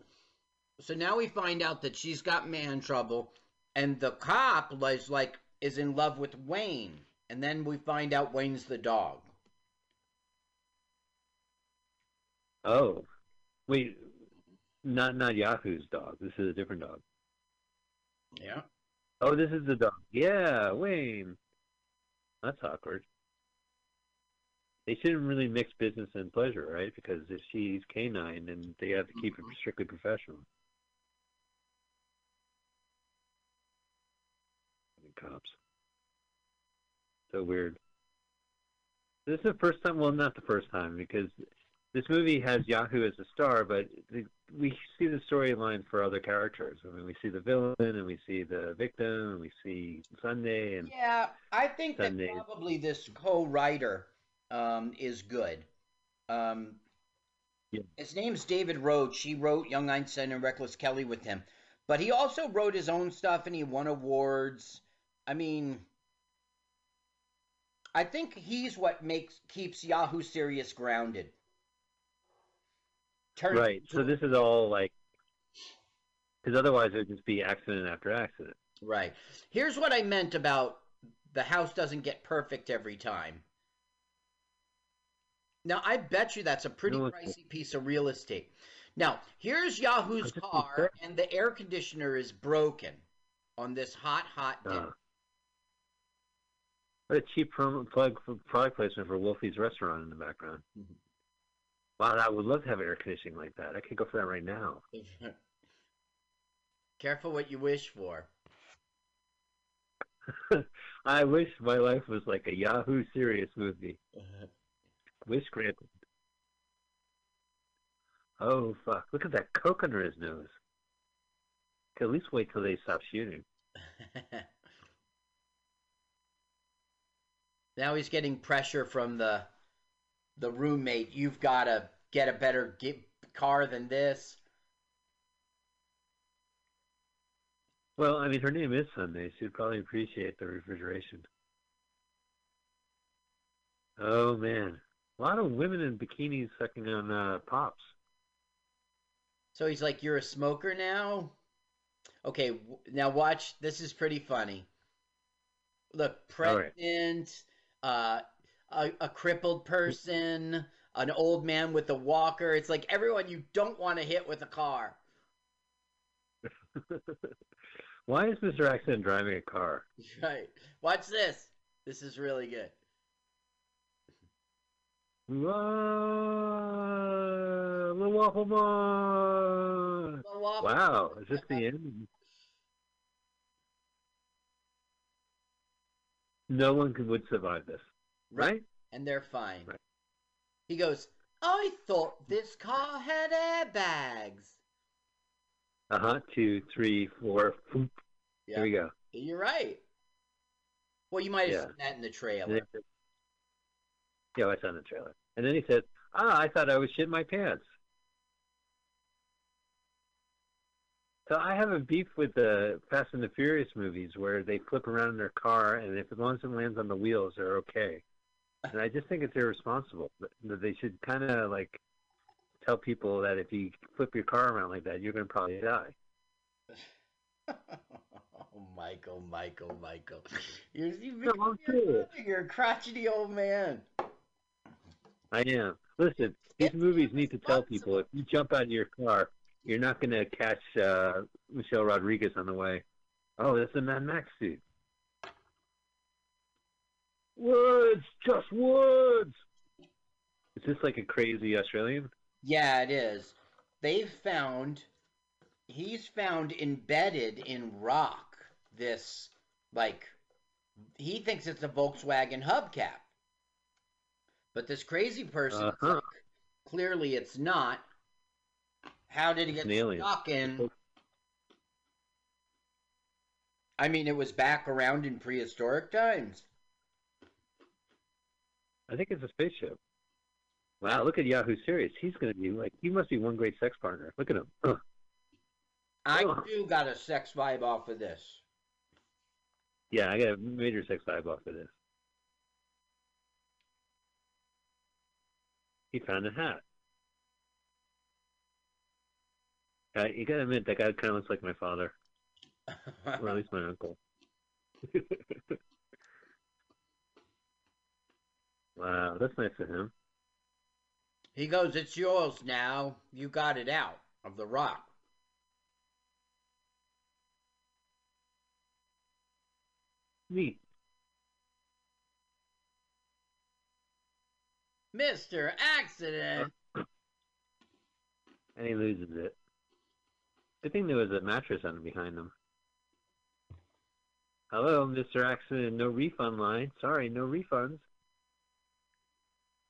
So now we find out that she's got man trouble, and the cop is like is in love with Wayne, and then we find out Wayne's the dog. Oh, wait, not not Yahoo's dog. This is a different dog. Yeah. Oh, this is the dog. Yeah, Wayne. That's awkward. They shouldn't really mix business and pleasure, right? Because if she's canine, then they have to keep it mm-hmm. strictly professional. Cops. So weird. This is the first time. Well, not the first time, because this movie has Yahoo as a star, but the, we see the storyline for other characters. I mean, we see the villain, and we see the victim, and we see Sunday, and Yeah, I think that probably this co-writer um, is good. Um, His name's David Roach. He wrote Young Einstein and Reckless Kelly with him, but he also wrote his own stuff and he won awards. I mean, I think he's what makes keeps Yahoo Serious grounded. Turns right. So this is all like, because otherwise it would just be accident after accident. Right. Here's what I meant about the house doesn't get perfect every time. Now, I bet you that's a pretty No, pricey piece of real estate. Now, here's Yahoo's car, and the air conditioner is broken on this hot, hot day. Uh, what a cheap plug for product placement for Wolfie's restaurant in the background. Mm-hmm. Wow, I would love to have air conditioning like that. I could go for that right now. Careful what you wish for. I wish my life was like a Yahoo serious movie. Wish granted. Oh fuck! Look at that coke under his nose. Could at least wait till they stop shooting. Now he's getting pressure from the the roommate. You've got to get a better car than this. Well, I mean, her name is Sunday. She'd probably appreciate the refrigeration. Oh man, a lot of women in bikinis sucking on uh, pops. So he's like, "You're a smoker now." Okay, w- now watch. This is pretty funny. Look, right. Uh, a, a crippled person, an old man with a walker. It's like everyone you don't want to hit with a car. Why is Mr. Accident driving a car? Right. Watch this. This is really good. Whoa, Little Waffle Waffle Wow, is this the end? No one could, would survive this, right? And they're fine. He goes, I thought this car had airbags. Uh huh. Two, three, four. Boom. Yeah. Here we go. You're right. Well, you might have Yeah. seen that in the trailer. Yeah, I saw in the trailer. And then he said, "Ah, I thought I was shitting my pants." So I have a beef with the Fast and the Furious movies where they flip around in their car, and if as long as it lands on the wheels, they're okay. And I just think it's irresponsible. That they should kind of like tell people that if you flip your car around like that, you're going to probably die. Oh, Michael, Michael, Michael. You're, you're, No, serious. you're a crotchety old man. I am. Listen, these movies need to tell people if you jump out of your car, you're not going to catch uh, Michelle Rodriguez on the way. Oh, that's a Mad Max suit. Woods, just woods. Is this like a crazy Australian? Yeah, it is. They've found, he's found embedded in rock this, like, he thinks it's a Volkswagen hubcap. But this crazy person, Uh-huh. clearly it's not. How did it get stuck in? I mean, it was back around in prehistoric times. I think it's a spaceship. Wow, look at Yahoo Serious. He's going to be like, he must be one great sex partner. Look at him. Ugh. I too got a sex vibe off of this. Yeah, I got a major sex vibe off of this. He found a hat. Uh, you gotta admit, that guy kind of looks like my father. or at least my uncle. wow, that's nice of him. He goes, It's yours now. You got it out of the rock. Neat. Mr. Accident. And he loses it. Good thing there was a mattress on behind them. Hello, Mr. Accident. No refund line. Sorry, no refunds.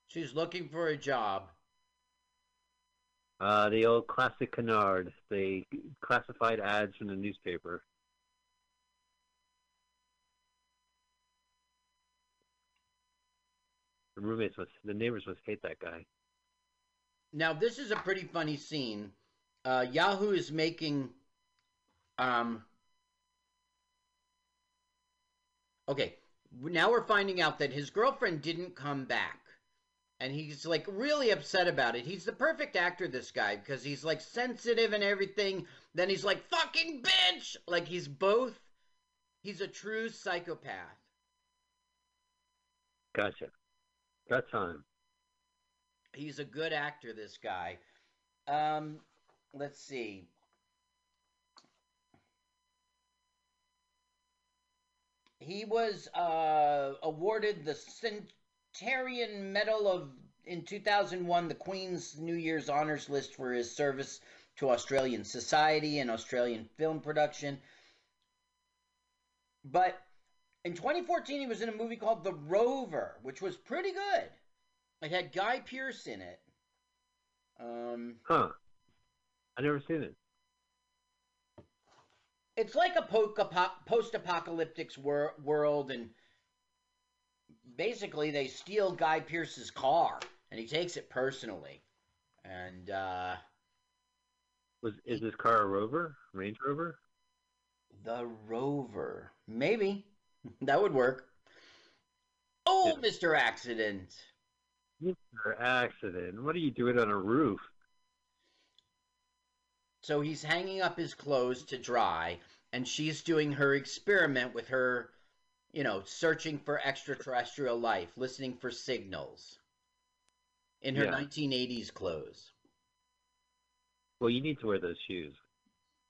She's looking for a job. Uh, the old classic canard. The classified ads from the newspaper. The roommates must, the neighbors must hate that guy. Now, this is a pretty funny scene. Uh, Yahoo is making. Um, okay, now we're finding out that his girlfriend didn't come back. And he's like really upset about it. He's the perfect actor, this guy, because he's like sensitive and everything. Then he's like, fucking bitch! Like he's both. He's a true psychopath. Gotcha. Got time. He's a good actor, this guy. Um, let's see. He was uh, awarded the Centenary Medal of in 2001, the Queen's New Year's Honors List for his service to Australian society and Australian film production. But in 2014, he was in a movie called The Rover, which was pretty good. It had Guy Pearce in it. Um, Huh. I never seen it. it's like a post-apocalyptic wor- world, and basically they steal Guy Pearce's car, and he takes it personally. And uh, Was is this car a Rover? Range Rover? the Rover, maybe that would work. Oh, Mister Accident. Mr. Accident. What are you doing on a roof? So he's hanging up his clothes to dry, and she's doing her experiment with her, you know, searching for extraterrestrial life, listening for signals in her Yeah. 1980s clothes. Well, you need to wear those shoes.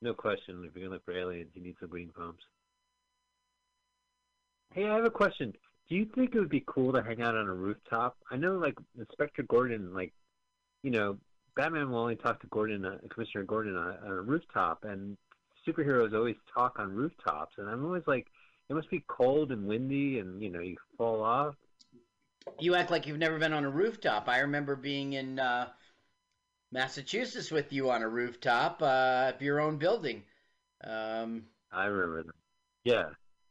No question. If you're gonna look for aliens, you need some green pumps. Hey, I have a question. Do you think it would be cool to hang out on a rooftop? I know, like Inspector Gordon, like you know, Batman will only talk to Gordon, uh, Commissioner Gordon, on, on a rooftop, and superheroes always talk on rooftops. And I'm always like, it must be cold and windy, and you know, you fall off. You act like you've never been on a rooftop. I remember being in uh, Massachusetts with you on a rooftop uh, of your own building. Um, I remember that. Yeah,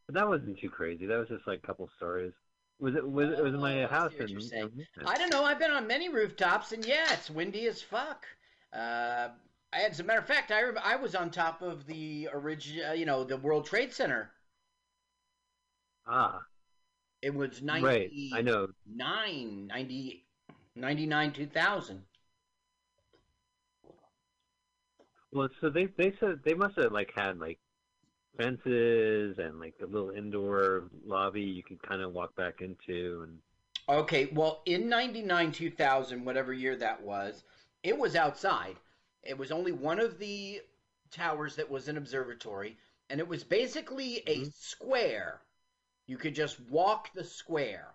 but that wasn't too crazy. That was just like a couple stories. Was it? Was it was in my house? what you're saying. I don't know. I've been on many rooftops, and yeah, it's windy as fuck. Uh, as a matter of fact, I I was on top of the original, you know, the World Trade Center. Ah, It was right. I know. 90, 99, 2000. Well, so they they said they must have like had like fences and like a little indoor lobby you could kind of walk back into and Okay, well, in 99, 2000, whatever year that was, it was outside. It was only one of the towers that was an observatory, and it was basically a mm-hmm. square. You could just walk the square.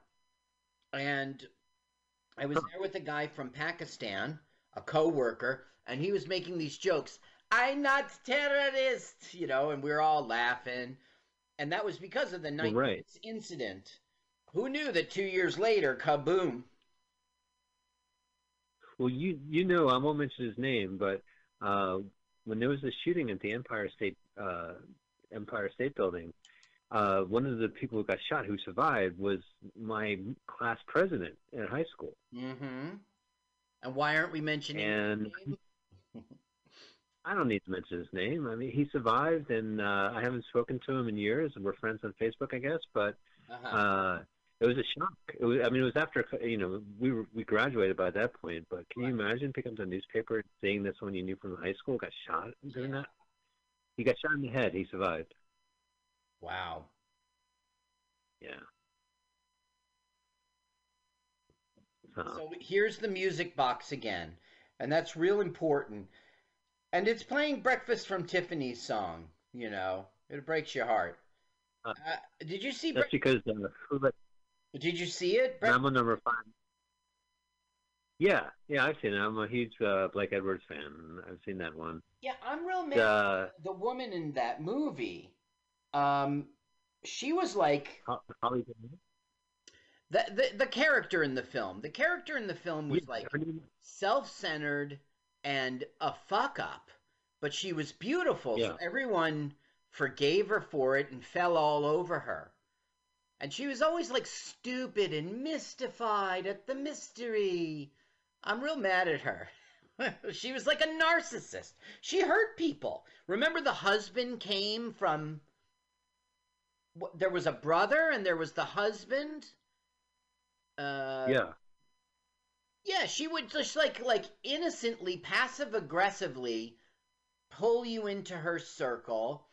And I was there with a guy from Pakistan, a co-worker, and he was making these jokes. I'm not terrorist, you know, and we were all laughing. And that was because of the Well, 19th right. incident. Who knew that two years later, kaboom? well you you know I won't mention his name but uh when there was a shooting at the Empire State uh Empire State Building uh one of the people who got shot who survived was my class president in high school Mm-hmm. And why aren't we mentioning? and I don't need to mention his name. I mean, he survived, and uh, I haven't spoken to him in years. and We're friends on Facebook, I guess, but Uh-huh. uh, it was a shock. It was, I mean, it was after you know we were, we graduated by that point. But can you imagine picking up the newspaper and seeing that someone you knew from high school got shot doing that? He got shot in the head. He survived. Wow. Yeah. So here's the music box again, and that's real important. And it's playing "Breakfast from Tiffany's" song. You know, it breaks your heart. Uh, did you see? That's Bre- because uh, who let- did you see it? Bre- Mambo number five. Yeah, yeah, I've seen it. I'm a huge uh, Blake Edwards fan. I've seen that one. Yeah, I'm real mad. Uh, the woman in that movie, um, she was like Holly the, the the character in the film. The character in the film was like self-centered and a fuck up, but she was beautiful. So everyone forgave her for it and fell all over her. And she was always like stupid and mystified at the mystery. I'm real mad at her. she was like a narcissist. She hurt people. Remember the husband came from there was a brother and there was the husband. Uh yeah. Yeah, she would just like like innocently, passive aggressively pull you into her circle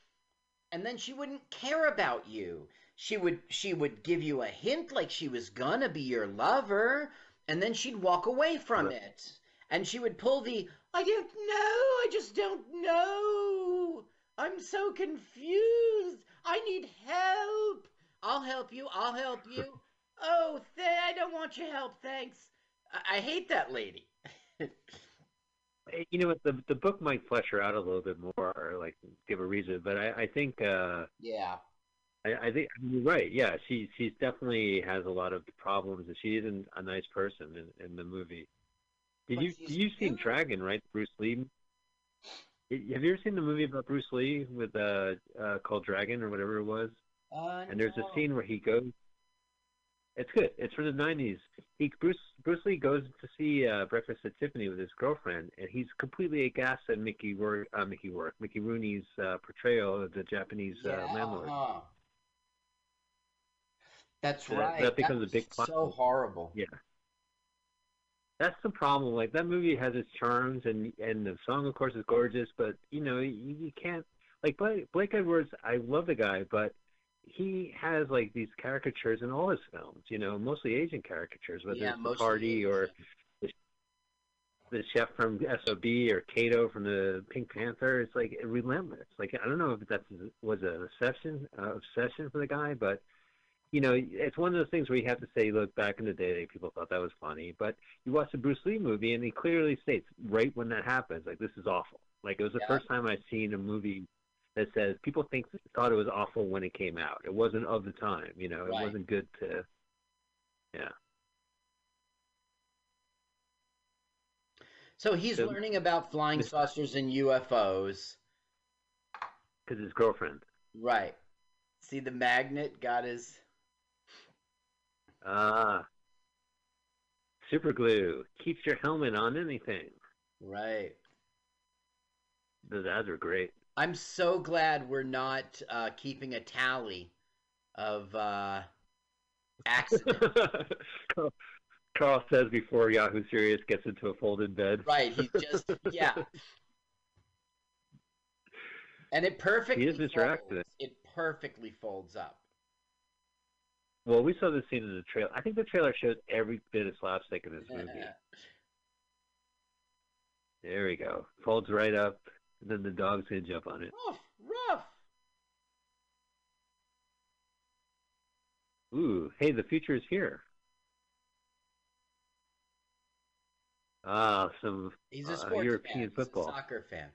and then she wouldn't care about you. She would she would give you a hint like she was gonna be your lover and then she'd walk away from Right. it. And she would pull the I don't know, I just don't know. I'm so confused. I need help. I'll help you. I'll help you. Oh, th- I don't want your help, thanks. I, I hate that lady. You know what? The the book might flesh her out a little bit more, or like give a reason. But I, I think uh, Yeah. I, I think I mean, you're right. Yeah, she she's definitely has a lot of problems, and she isn't a nice person in, in the movie. Did But you she's did you seen Dragon? Right, Bruce Lee. Have you ever seen the movie about Bruce Lee with uh, uh called Dragon or whatever it was? Uh, and there's no. a scene where he goes. It's good. It's from the '90s. He Bruce Bruce Lee goes to see uh, Breakfast at Tiffany with his girlfriend, and he's completely aghast at Mickey Rourke, uh, Mickey Rourke, Mickey Rooney's uh, portrayal of the Japanese uh, Yeah, landlord. uh-huh. That's That- right. that becomes a big plot So horrible. Yeah. That's the problem. Like that movie has its charms, and and the song, of course, is gorgeous. But you know, you, you can't like Blake, Blake Edwards. I love the guy, but he has like these caricatures in all his films. You know, mostly Asian caricatures, whether Yeah, it's the party or the, the chef from SOB or Kato from the Pink Panther. It's like relentless. Like I don't know if that was an obsession, uh, obsession for the guy, but you know, it's one of those things where you have to say, look, back in the day, people thought that was funny. But you watch the Bruce Lee movie, and he clearly states right when that happens, like, this is awful. Like, it was the Yeah. first time I'd seen a movie that says people think thought it was awful when it came out. It wasn't of the time, you know. It Right. wasn't good to, yeah. So he's So- learning about flying saucers and UFOs. Because his girlfriend. Right. See the magnet got his Ah. Super glue keeps your helmet on anything. right. Those ads are great. I'm so glad we're not uh, keeping a tally of uh, accidents. Carl, Carl says before Yahoo Serious gets into a folded bed. right. He just yeah. And it perfectly He is. Accident. It perfectly folds up. Well, we saw this scene in the trailer. I think the trailer shows every bit of slapstick in this movie. There we go. Folds right up, and then the dog's gonna jump on it. rough, rough. Ooh, hey, the future is here. Ah, some He's a uh, European fan. football. He's a soccer fan.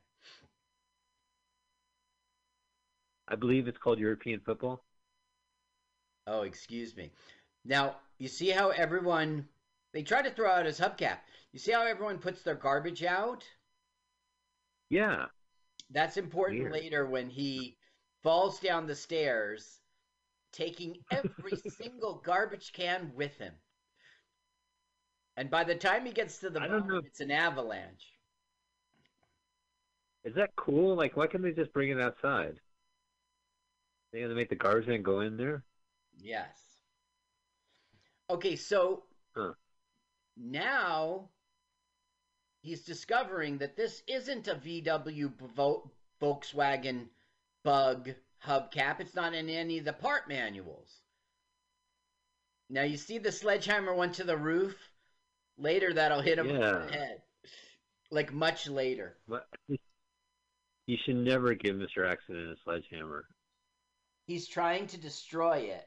I believe it's called European football. Oh, excuse me. Now, you see how everyone they try to throw out his hubcap. You see how everyone puts their garbage out? Yeah. That's important Weird. later when he falls down the stairs, taking every single garbage can with him. And by the time he gets to the bottom, know. it's an avalanche. Is that cool? Like, why can't they just bring it outside? They gonna make the guardsman go in there? Yes. Okay, so Huh. now he's discovering that this isn't a VW Volkswagen Bug hubcap. It's not in any of the part manuals. Now you see the sledgehammer went to the roof. Later, that'll hit him Yeah. the head. Like much later. You should never give Mr. Accident a sledgehammer. He's trying to destroy it.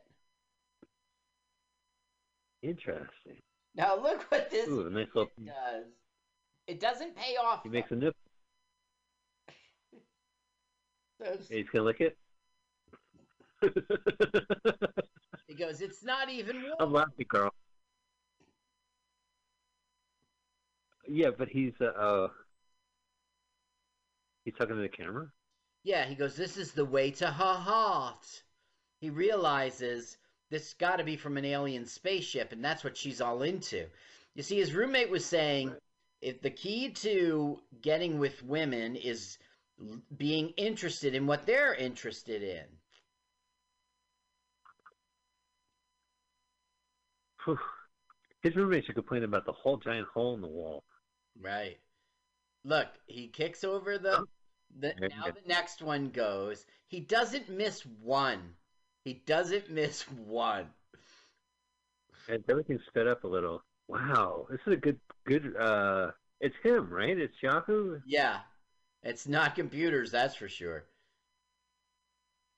Interesting. Now look what this Ooh, nice little. does. It doesn't pay off. He makes a nip. He's gonna lick it. He goes, it's not even warm. I'm laughing, Carl. Yeah, but he's uh, uh he's talking to the camera. Yeah, he goes, this is the way to her heart. He realizes this got to be from an alien spaceship, and that's what she's all into. You see, his roommate was saying if the key to getting with women is being interested in what they're interested in. Whew. His roommate should complain about the whole giant hole in the wall. Right. Look, he kicks over the. the now the next one goes. He doesn't miss one. He doesn't miss one. And everything's sped up a little. Wow, this is a good, good. uh It's him, right? It's Yahoo. Yeah, it's not computers, that's for sure.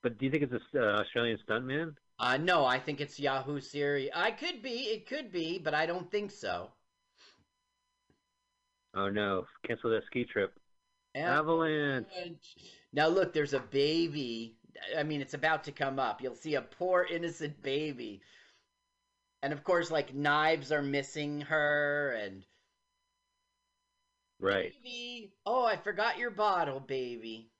But do you think it's a uh, Australian stuntman? Uh, no, I think it's Yahoo Serious. I could be, it could be, but I don't think so. Oh no! Cancel that ski trip. Yeah. Avalanche. Now look, there's a baby. I mean, it's about to come up. You'll see a poor innocent baby, and of course, like knives are missing her, and Right. baby. Oh, I forgot your bottle, baby.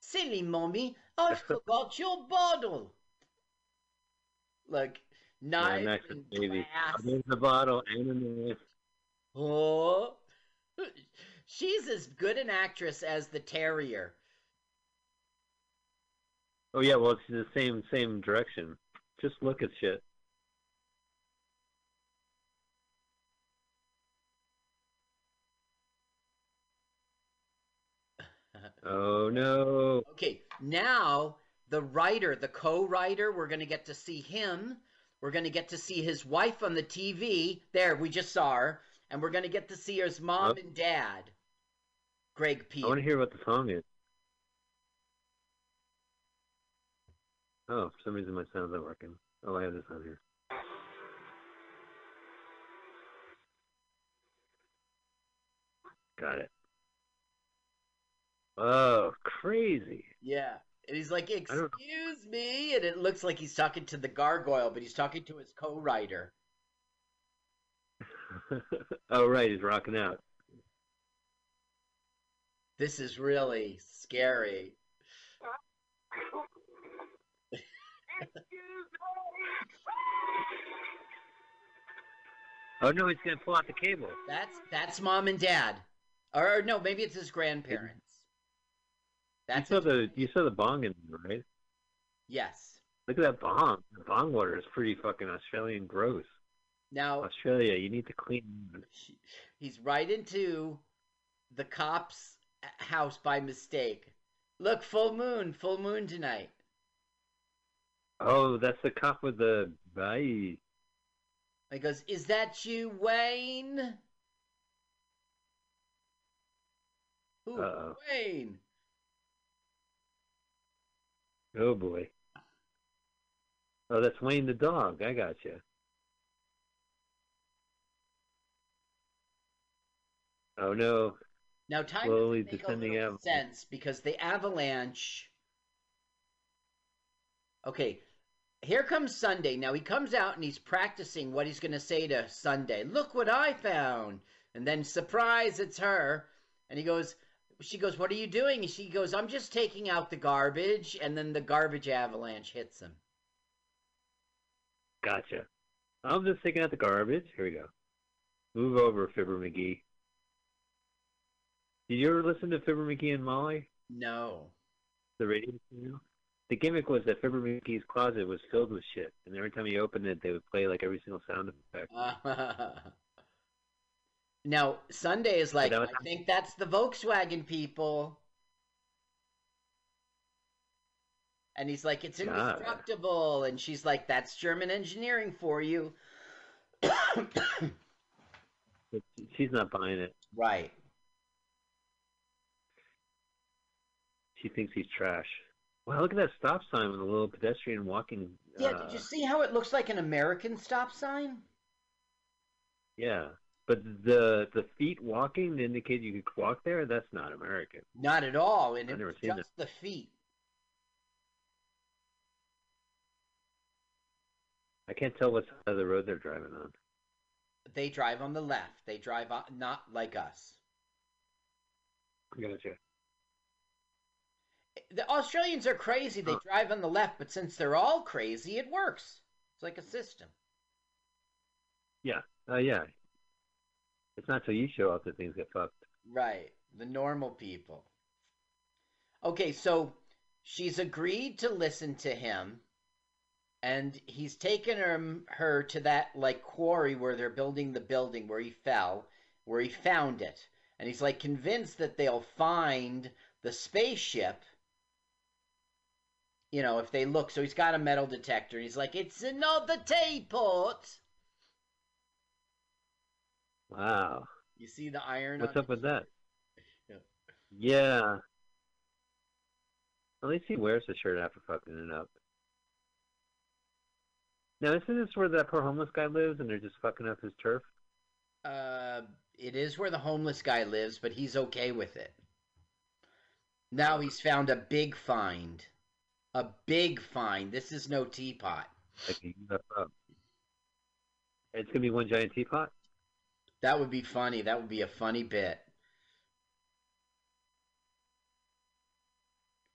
Silly mommy, I forgot your bottle. Look, Yeah, knives nice and baby. glass. There's the bottle and the knife. Oh, she's as good an actress as the terrier. Oh yeah, well it's the same same direction. Just look at shit. Oh no. Okay, now the writer, the co-writer, we're going to get to see him. We're going to get to see his wife on the TV. There, we just saw her, and we're going to get to see his mom Oh. and dad. Greg I Peter. want to hear what the song is. Oh, for some reason my sound's not working. Oh, I have this on here. Got it. Oh, crazy. Yeah. And he's like, "Excuse me," and it looks like he's talking to the gargoyle, but he's talking to his co-writer. oh, right, he's rocking out. This is really scary. Oh no, he's gonna pull out the cable. That's that's mom and dad, or, or no, maybe it's his grandparents. That's you saw the you saw the bong in there, right? yes. Look at that bong. The bong water is pretty fucking Australian gross. Now Australia, you need to clean. he's right into the cop's uh, house by mistake. Look, full moon, full moon tonight. Oh, that's the cop with the bye. He goes, "Is that you, Wayne?" Who, Wayne? Oh boy. Oh, that's Wayne the dog. I got you. Oh no. Now time Slowly a descending out. sense because the avalanche. Okay, here comes Sunday. Now he comes out and he's practicing what he's going to say to Sunday. Look what I found! And then surprise, it's her. And he goes, she goes, "What are you doing?" And she goes, "I'm just taking out the garbage." And then the garbage avalanche hits him. Gotcha. I'm just taking out the garbage. Here we go. Move over, Fibber McGee. Did you ever listen to Fibber McGee and Molly, No. the radio channel? The gimmick was that Fibber McGee's closet was filled with shit, and every time he opened it, they would play like every single sound effect. now Sunday is like, I think that's the Volkswagen people. And he's like, it's indestructible. And she's like, that's German engineering for you. She's not buying it. Right. She thinks he's trash. Wow, look at that stop sign with a little pedestrian walking. Yeah, uh, did you see how it looks like an American stop sign? Yeah, but the the feet walking to indicate you could walk there. That's not American. Not at all. And I've never seen just the feet. I can't tell what side of the road they're driving on. They drive on the left. They drive on, not like us. Gotcha. The Australians are crazy. They drive on the left, but since they're all crazy, it works. It's like a system. Yeah. Uh, yeah. It's not till you show up that things get fucked. Right. The normal people. Okay, so she's agreed to listen to him, and he's taken her, her to that like quarry where they're building the building where he fell, where he found it. And he's like convinced that they'll find the spaceship. You know, if they look, so he's got a metal detector. He's like, "It's another teapot." Wow. You see the iron? What's up with that? Yeah. Yeah. At least he wears the shirt after fucking it up. Now, isn't this where that poor homeless guy lives and they're just fucking up his turf? Uh, it is where the homeless guy lives, but he's okay with it. Now he's found a big find. A big find. This is no teapot. Like, gives up. It's gonna be one giant teapot? That would be funny. That would be a funny bit.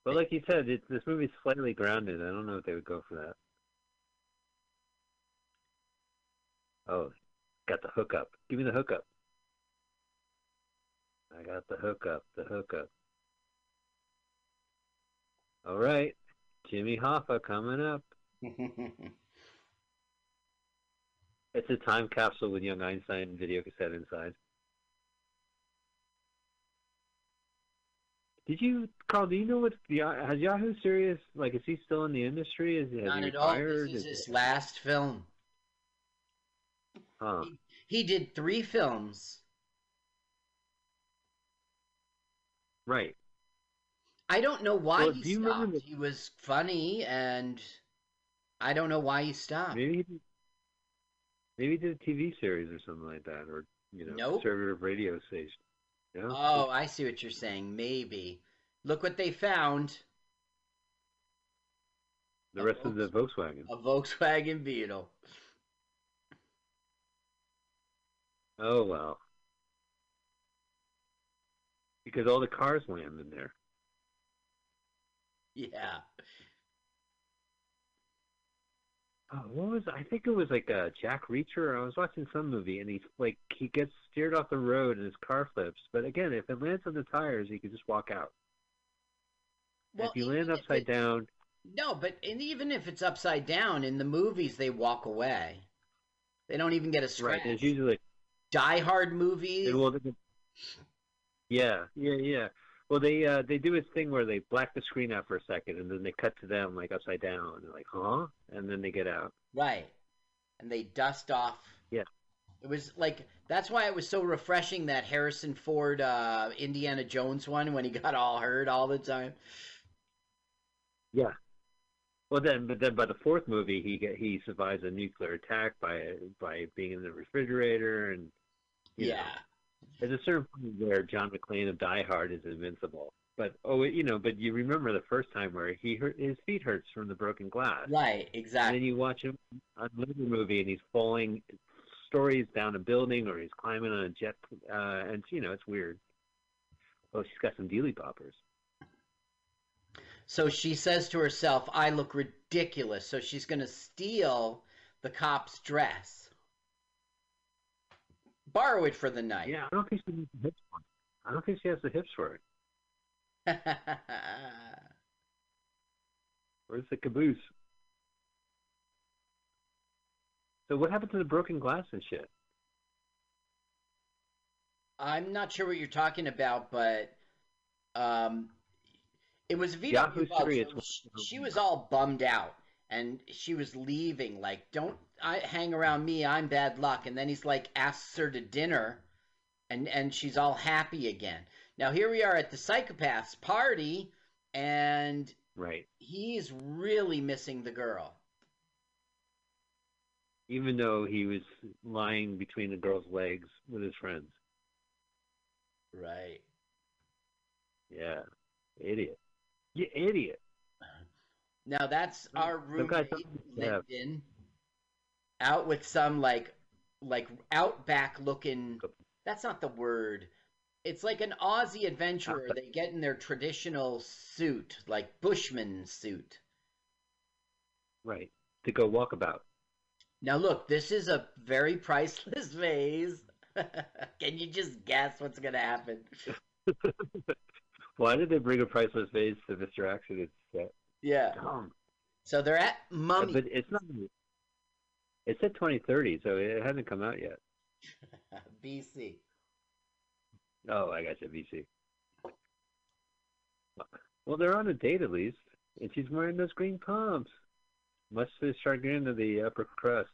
But like you said, it, this movie's slightly grounded. I don't know if they would go for that. Oh, got the hookup. Give me the hookup. I got the hookup. The hookup. All right, Jimmy Hoffa coming up. It's a time capsule with young Einstein video cassette inside. Did you, Carl? Do you know what the has Yahoo Serious like? Is he still in the industry? Is has Not he at all. retired? This is Is- his last film. Huh. He did three films. Right. I don't know why Well, he stopped. remember He was funny, and I don't know why he stopped. Maybe he maybe he did a TV series or something like that, or you know, Nope. conservative radio station. Oh, I see what you're saying. Maybe. Look what they found. the rest of the Volkswagen. A Volkswagen Beetle. Oh well. Because all the cars land in there. Yeah. Oh, what was I think it was like a Jack Reacher. I was watching some movie and he's like he gets steered off the road and his car flips. But again, if it lands on the tires, he can just walk out. Well, if you land upside down, No, but and even if it's upside down in the movies, they walk away. They don't even get a scratch. right? There's usually Die Hard movies. Well, yeah, yeah, yeah. Well, they uh, they do this thing where they black the screen out for a second, and then they cut to them like upside down, and they're like, "Huh?" And then they get out. Right. And they dust off. Yeah. It was like that's why it was so refreshing that Harrison Ford uh, Indiana Jones one when he got all hurt all the time. Yeah. Well, then, but then by the fourth movie, he get, he survives a nuclear attack by by being in the refrigerator, and you know, Yeah. There's a certain point where John McClane of Die Hard is invincible. But oh, you know, but you remember the first time where he hurt his feet hurts from the broken glass. Right, exactly. And then you watch him on another movie, and he's falling stories down a building, or he's climbing on a jet, uh, and you know it's weird. Oh, she's got some dealy boppers. So she says to herself, "I look ridiculous." So she's going to steal the cop's dress, borrow it for the night. Yeah, I don't think she needs a hitch one. I don't think she has the hips for it. Where's the caboose? So what happened to the broken glass and shit? I'm not sure what you're talking about, but um, it was VW Yahoo Buzz, so she, she was all bummed out, and she was leaving. Like, don't I hang around me? I'm bad luck. And then he's like asks her to dinner, and and she's all happy again. Now here we are at the psychopath's party, and Right. he's really missing the girl. Even though he was lying between the girl's legs with his friends. Right. Yeah. Idiot. You idiot. Now that's our roommate, yeah. Out with some like like outback looking. That's not the word. It's like an Aussie adventurer. Ah. They get in their traditional suit, like Bushman suit. Right. To go walkabout. Now look, this is a very priceless vase. Can you just guess what's gonna happen? Why did they bring a priceless vase to Mr. Accident's set? Yeah. Dumb. So they're at uh, Mummy. But it's not. It said 2030, so it hasn't come out yet. BC. Oh, I got you, VC. Well, they're on a date at least, and she's wearing those green pumps. Must start getting to the upper crust.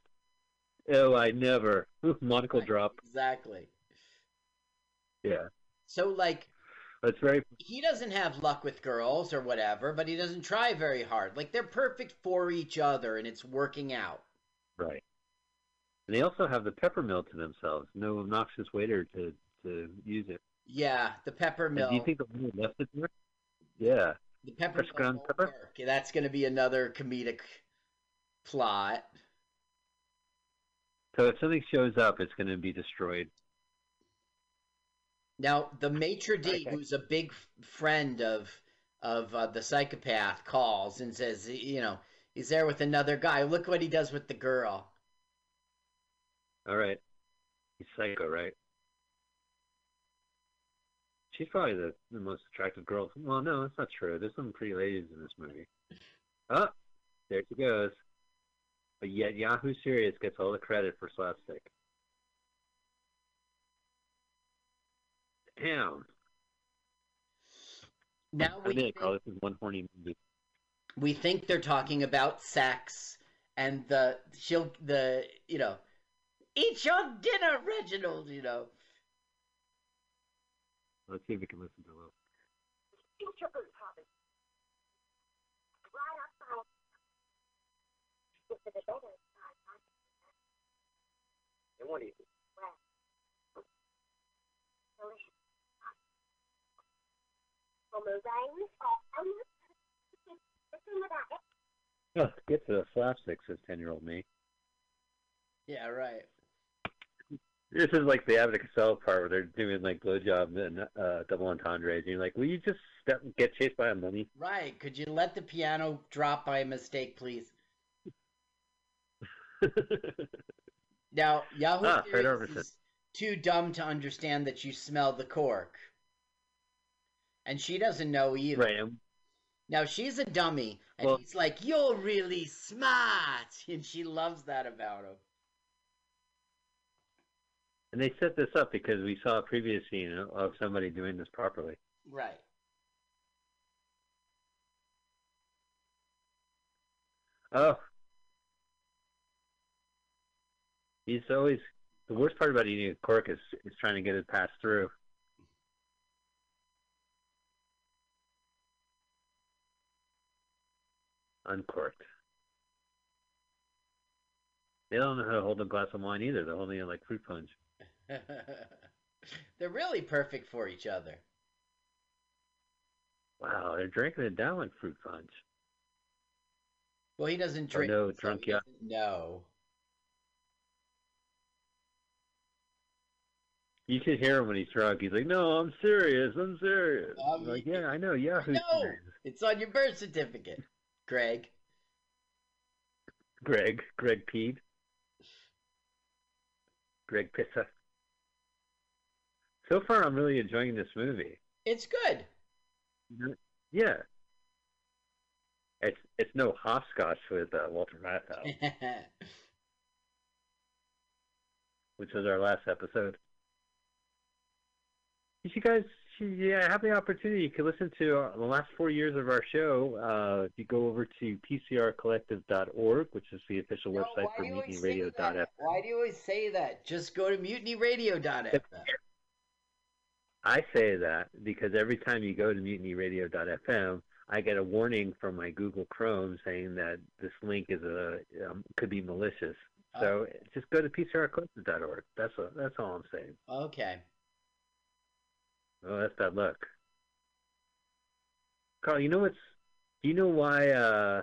Oh, I never. Monocle drop. Exactly. Yeah, So like that's very he doesn't have luck with girls or whatever, but he doesn't try very hard. Like they're perfect for each other and it's working out. Right. And they also have the pepper mill to themselves. No obnoxious waiter to to use it. Yeah, the pepper And mill. do you think the woman left it there? Yeah. the pepper fresh ground pepper? work. That's going to be another comedic plot. So if something shows up, it's going to be destroyed. Now, the maitre d', who's a big friend of of uh, the psychopath, calls and says, you know, he's there with another guy. Look what he does with the girl. All right. He's psycho, right? She's probably the, the most attractive girl. Well, no, that's not true. There's some pretty ladies in this movie. Oh, there she goes. But yet Yahoo Serious gets all the credit for slapstick. Damn. Now I we call this is one horny movie. We think they're talking about sex and the she'll the you know eat your dinner reginald you know. Let's see if we can listen to Will. what do you Oh, get to the slapstick, says 10 year old me. yeah right This is like the Abbott Costello part where they're doing like blowjob and uh, double entendres. And you're like, will you just step, get chased by a mummy? right could you let the piano drop by mistake please now yahoo Ah, is too dumb to understand that you smell the cork and she doesn't know either Right. And, now she's a dummy and Well- he's like you're really smart and she loves that about him and they set this up because we saw a previous scene of somebody doing this properly. right Oh. He's always the worst part about eating a cork is is trying to get it passed through. Uncorked. They don't know how to hold a glass of wine either. They're holding it like fruit punch. They're really perfect for each other. Wow, they're drinking it down like fruit punch. Well, he doesn't Oh, drink. no, so drunk he ya- doesn't. You should hear him when he's drunk. He's like, "No, I'm serious. I'm serious." Um, like, yeah, I know. Yeah, No, it's on your birth certificate, Greg. Greg. Greg Pead. Greg Pissa. So far, I'm really enjoying this movie. It's good. Yeah. It's it's no hopscotch with uh, Walter Matthau, which was our last episode. Did you guys, yeah, I have the opportunity, you can listen to uh, the last four years of our show. Uh, if you go over to pcrcollective.org, which is the official website for mutinyradio.fm. Why do you always say that? Just go to mutinyradio.fm. I say that because every time you go to mutinyradio.fm, I get a warning from my Google Chrome saying that this link is a um, could be malicious. So just go to pcrcollective.org. That's a, that's all I'm saying. Okay. Oh, that's bad luck. Carl, you know what's? Do you know why? Uh,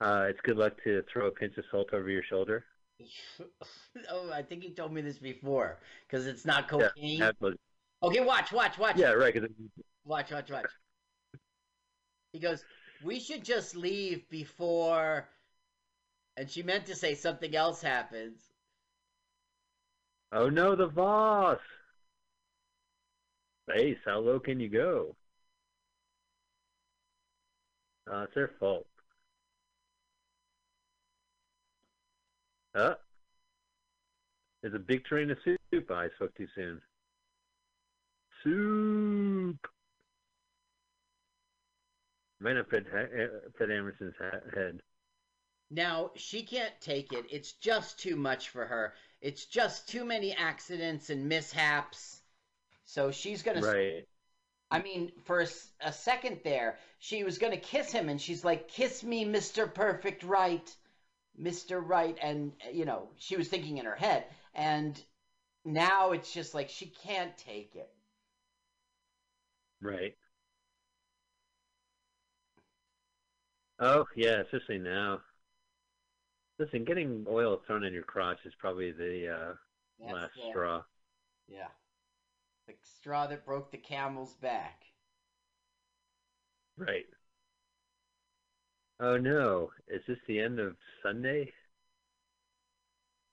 uh, it's good luck to throw a pinch of salt over your shoulder. oh, I think you told me this before because it's not cocaine. that was- Okay, watch, watch, watch. yeah, right. 'cause it- Watch, watch, watch. He goes, We should just leave before. And she meant to say something else happens. oh no, the boss. Base, how low can you go? Uh, it's their fault. Uh, there's a big train of soup. I spoke too soon. Soup. Might have fed, fed Emerson's head. Now, she can't take it. It's just too much for her. It's just too many accidents and mishaps. So she's going to. Right. I mean, for a second there, she was going to kiss him, and she's like, Kiss me, Mr. Perfect Right. Mr. Right. And, you know, she was thinking in her head. And now it's just like she can't take it. Right. Oh yeah, especially now. Listen, getting oil thrown in your crotch is probably the uh, last the- straw. Yeah. The straw that broke the camel's back. Right. Oh no, is this the end of Sunday?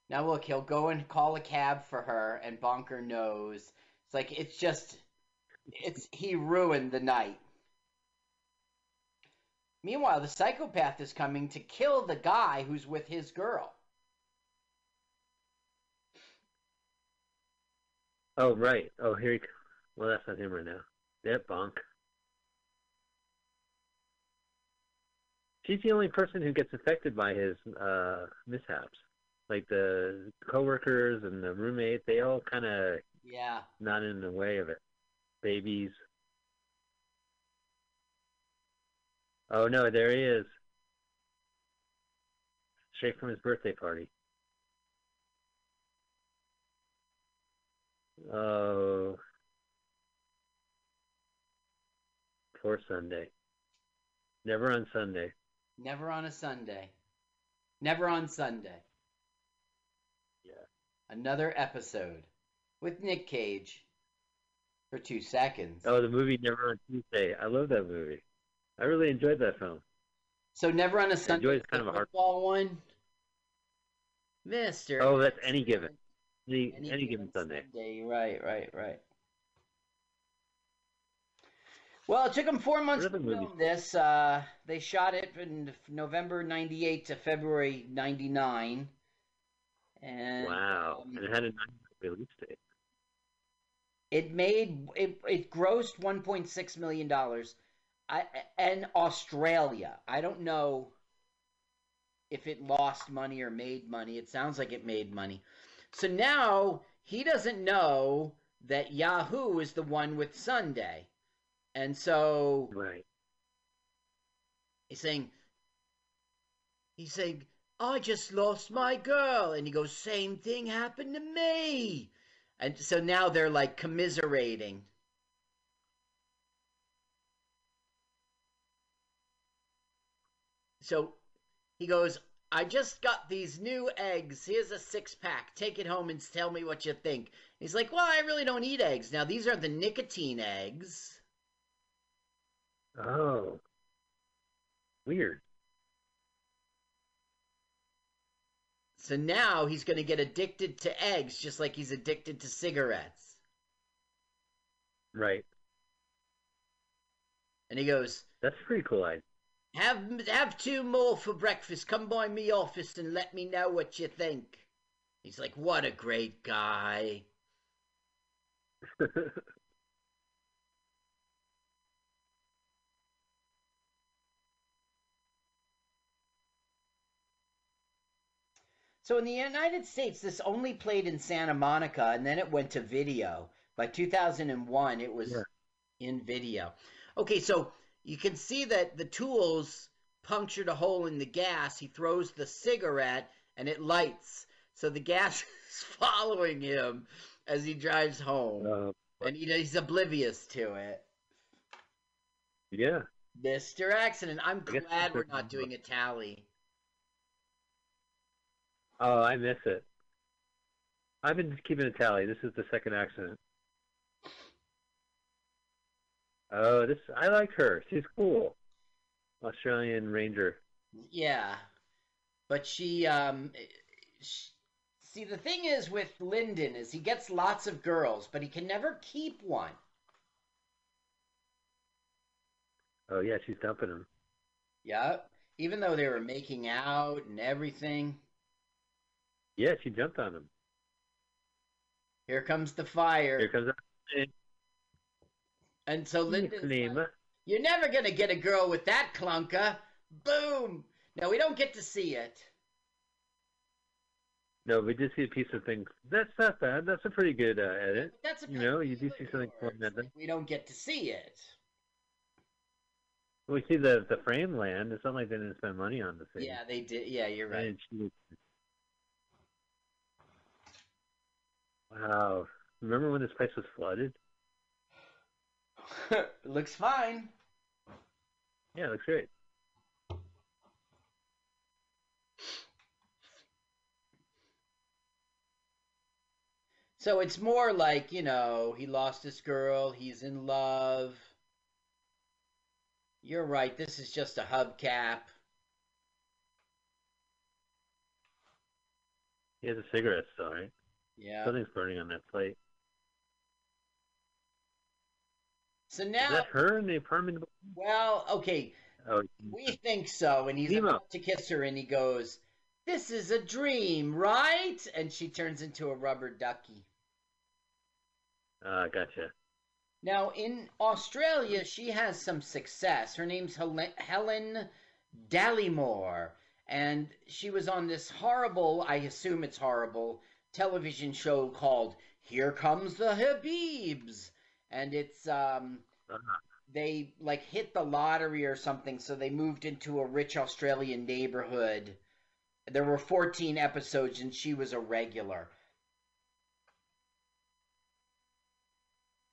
Now look, he'll go and call a cab for her, and Bonker knows. It's like it's just, it's he ruined the night. Meanwhile, the psychopath is coming to kill the guy who's with his girl. Oh right. Oh here. He, c- well, that's not him right now. That bonk. She's the only person who gets affected by his uh, mishaps. Like the coworkers and the roommate, they all kind of Yeah. not in the way of it. Babies. Oh no, there he is. Straight from his birthday party. Oh. Poor Sunday. Never on Sunday. Never on a Sunday. Never on Sunday. Yeah. Another episode with Nick Cage for two seconds. Oh, the movie Never on Tuesday. I love that movie. I really enjoyed that film. So never on a Sunday. enjoy is kind of a hard- one. Mister. Oh, that's any given. Any, Any any, given Sunday. Sunday. Right, right, right. Well, it took them four months to film this. Uh, they shot it in November '98 to February '99, and Wow. um, and it had a nine release date. it made it. It grossed 1.6 million dollars. I and Australia. I don't know if it lost money or made money. It sounds like it made money. So now he doesn't know that Yahoo is the one with Sunday. And so Right. he's saying he's saying, I just lost my girl and he goes, Same thing happened to me. And so now they're like commiserating. So he goes, I just got these new eggs. Here's a six pack. Take it home and tell me what you think. He's like, Well, I really don't eat eggs. Now, these are the nicotine eggs. Oh. Weird. So now he's going to get addicted to eggs just like he's addicted to cigarettes. Right. And he goes, That's pretty cool. I. Have have two more for breakfast. Come by me office and let me know what you think. He's like, what a great guy. So in the United States, this only played in Santa Monica, and then it went to video. By 2001, it was Yeah. in video. Okay, so you can see that the tools punctured a hole in the gas. He throws the cigarette, and it lights. So the gas is following him as he drives home, Uh, and he, he's oblivious to it. yeah. Mr. Accident. I'm glad we're not doing a tally. Oh, I miss it. I've been keeping a tally. This is the second accident. Oh, this I like her. She's cool. Australian Ranger. Yeah, but she um, sh see the thing is with Lyndon is he gets lots of girls, but he can never keep one. Oh yeah, she's dumping him. Yeah, even though they were making out and everything. Yeah, she jumped on him. Here comes the fire. Here comes. And so Lyndon's Name. like, You're never gonna get a girl with that clunker. Boom. Now we don't get to see it. No, we did see a piece of thing. That's not bad. That's a pretty good uh, edit. That's you know, you do see something from that. We don't get to see it. We see the the frame land. It's not like they didn't spend money on the thing. Yeah, they did. Yeah, you're right. And she was- Wow. Remember when this place was flooded? Looks fine. Yeah, it looks great. So it's more like, you know, he lost his girl, he's in love. You're right, this is just a hubcap. He has a cigarette still, right? Yeah. Something's burning on that plate. So Is now, that her in the apartment? well, okay, Oh, we think so. And he's Nemo. about to kiss her, and he goes, This is a dream, right? And she turns into a rubber ducky. uh, gotcha. Now, in Australia, she has some success. Her name's Helen, Helen Dallimore, and she was on this horrible, I assume it's horrible, television show called Here Comes the Habibs. And it's, um, they like hit the lottery or something, so they moved into a rich Australian neighborhood. There were 14 episodes, and she was a regular.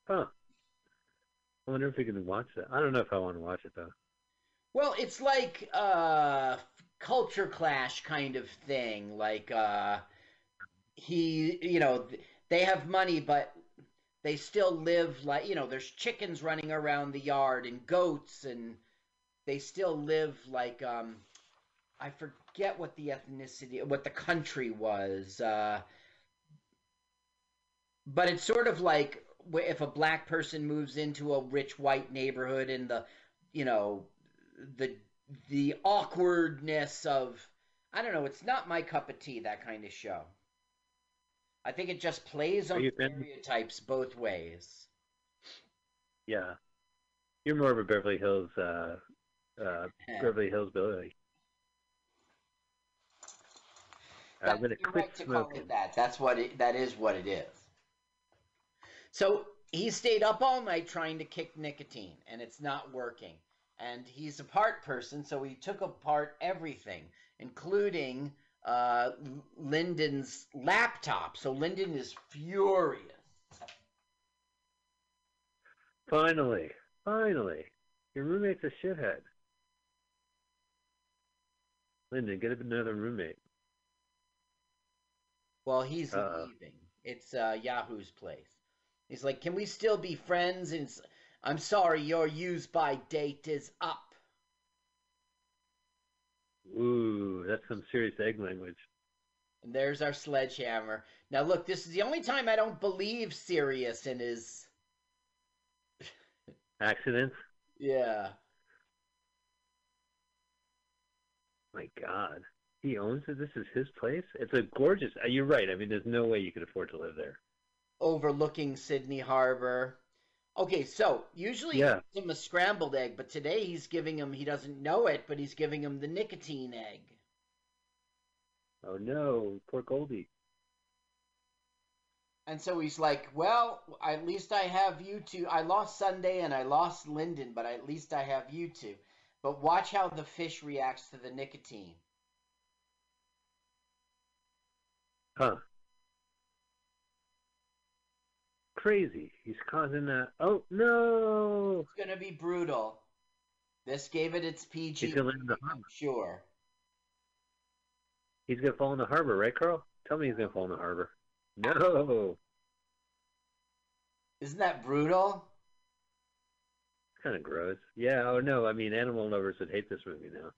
Huh. I wonder if we can watch that. I don't know if I want to watch it though. Well, it's like uh culture clash kind of thing. Like uh he, you know, they have money but they still live like, you know, there's chickens running around the yard and goats and they still live like um I forget what the ethnicity what the country was. Uh but it's sort of like if a black person moves into a rich white neighborhood and the you know the the awkwardness of I don't know, it's not my cup of tea that kind of show. I think it just plays on stereotypes both ways. Yeah. You're more of a Beverly Hills, uh, uh, Beverly Hills Billy. I'm gonna you're quit right to call smoking. it that. That's what it that is what it is. So he stayed up all night trying to kick nicotine, and it's not working. And he's a part person, so he took apart everything, including uh, Lyndon's laptop. So Lyndon is furious. Finally, finally, your roommate's a shithead. Lyndon, get another roommate. Well, he's Uh-oh. leaving. It's uh, Yahoo's place. He's like, "Can we still be friends?" And I'm sorry, your use by date is up. Ooh, that's some serious egg language. And there's our sledgehammer. Now look, this is the only time I don't believe Serious in his Accidents? yeah. My God. He owns it. This is his place. It's a gorgeous. uh, You're right. I mean, there's no way you could afford to live there. overlooking Sydney Harbor. Okay, so usually Yeah. he gives him a scrambled egg, but today he's giving him, he doesn't know it, but he's giving him the nicotine egg. Oh no, poor Goldie. And so he's like, well, at least I have you two. I lost Sunday and I lost Lyndon, but at least I have you two. But watch how the fish reacts to the nicotine. Huh. Crazy. He's causing that. Oh no. It's to be brutal. This gave it its PG. He's gonna land in the I'm sure. He's gonna fall in the harbor, right, Carl? Tell me he's gonna fall in the harbor. No. Isn't that brutal? It's kind of gross. Yeah. Oh no. I mean, animal lovers would hate this movie now.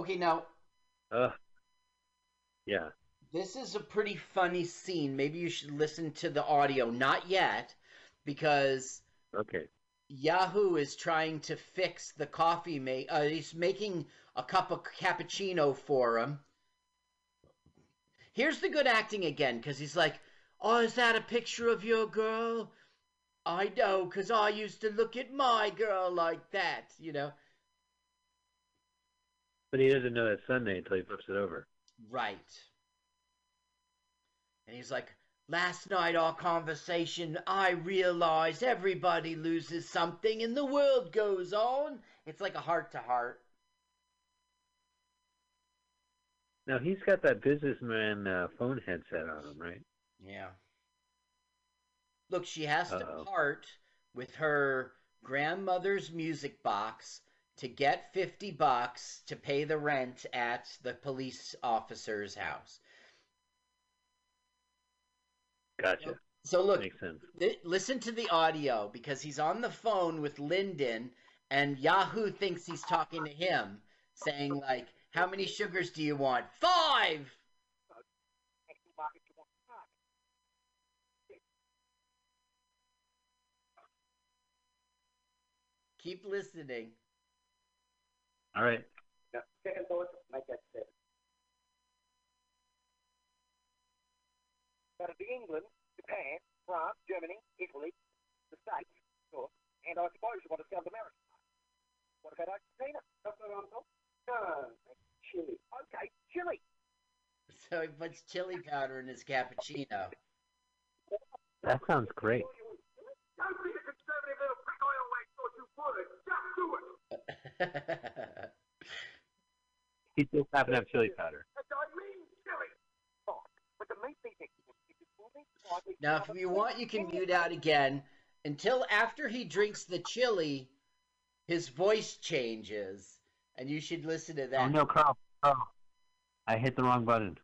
Okay, now Ugh. Yeah. This is a pretty funny scene. Maybe you should listen to the audio. Not yet, because Okay. Yahoo is trying to fix the coffee make. Uh, he's making a cup of cappuccino for him. Here's the good acting again, because he's like, "Oh, is that a picture of your girl?" I know, because I used to look at my girl like that. You know, But he doesn't know that Sunday until he flips it over. Right. And he's like, Last night, our conversation, I realized everybody loses something and the world goes on. It's like a heart to heart. Now he's got that businessman uh, phone headset on him, right? Yeah. Look, she has to Uh-oh. part with her grandmother's music box to get 50 bucks to pay the rent at the police officer's house. Gotcha. So look. Li- listen to the audio because he's on the phone with Lyndon, and Yahoo thinks he's talking to him, saying like, "How many sugars do you want? Five. Keep listening. All right. Now, second thought, make that seven. That'll be England, Japan, France, Germany, Italy, the States, of course, and I suppose you want to South America. What about Argentina? That's what I'm talking. No, Chile. Okay, Chile. So he puts chili powder in his cappuccino. That sounds great. Don't be the conservative little prick I always thought you would. Just do it. He just happened to have chili powder. That's what I mean, chili. But the main thing is, if you pull me, I think Now, if you want, you can mute out again until after he drinks the chili. His voice changes, and you should listen to that. Oh no, Carl. Carl. I hit the wrong button.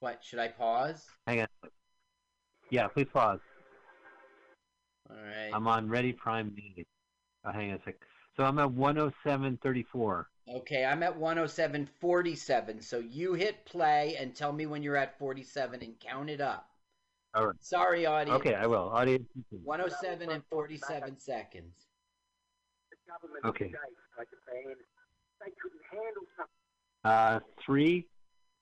What should I pause? Hang on. Yeah, please pause. All right. I'm on Ready Prime Day. Oh, hang on a sec. So I'm at 107.34. Okay, I'm at 107.47. So you hit play and tell me when you're at 47 and count it up. All right. Sorry, audience. Okay, I will. Audience. 107 and 47 seconds. Okay. today, like Japan, they couldn't handle something. Uh, three,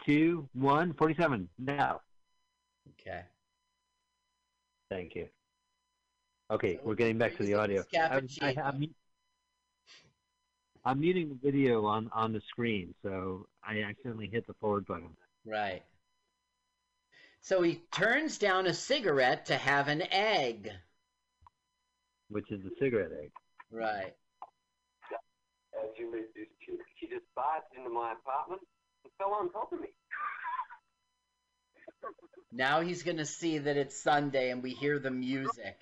two, one, 47. Now. Okay. Thank you. Okay, we're getting back to the audio. I, I, cappuccino. I'm, muting the video on, on the screen, so I accidentally hit the forward button. Right. So he turns down a cigarette to have an egg. which is the cigarette egg. Right. As you met this chick, she just barged into my apartment and fell on top of me. Now he's going to see that it's Sunday and we hear the music.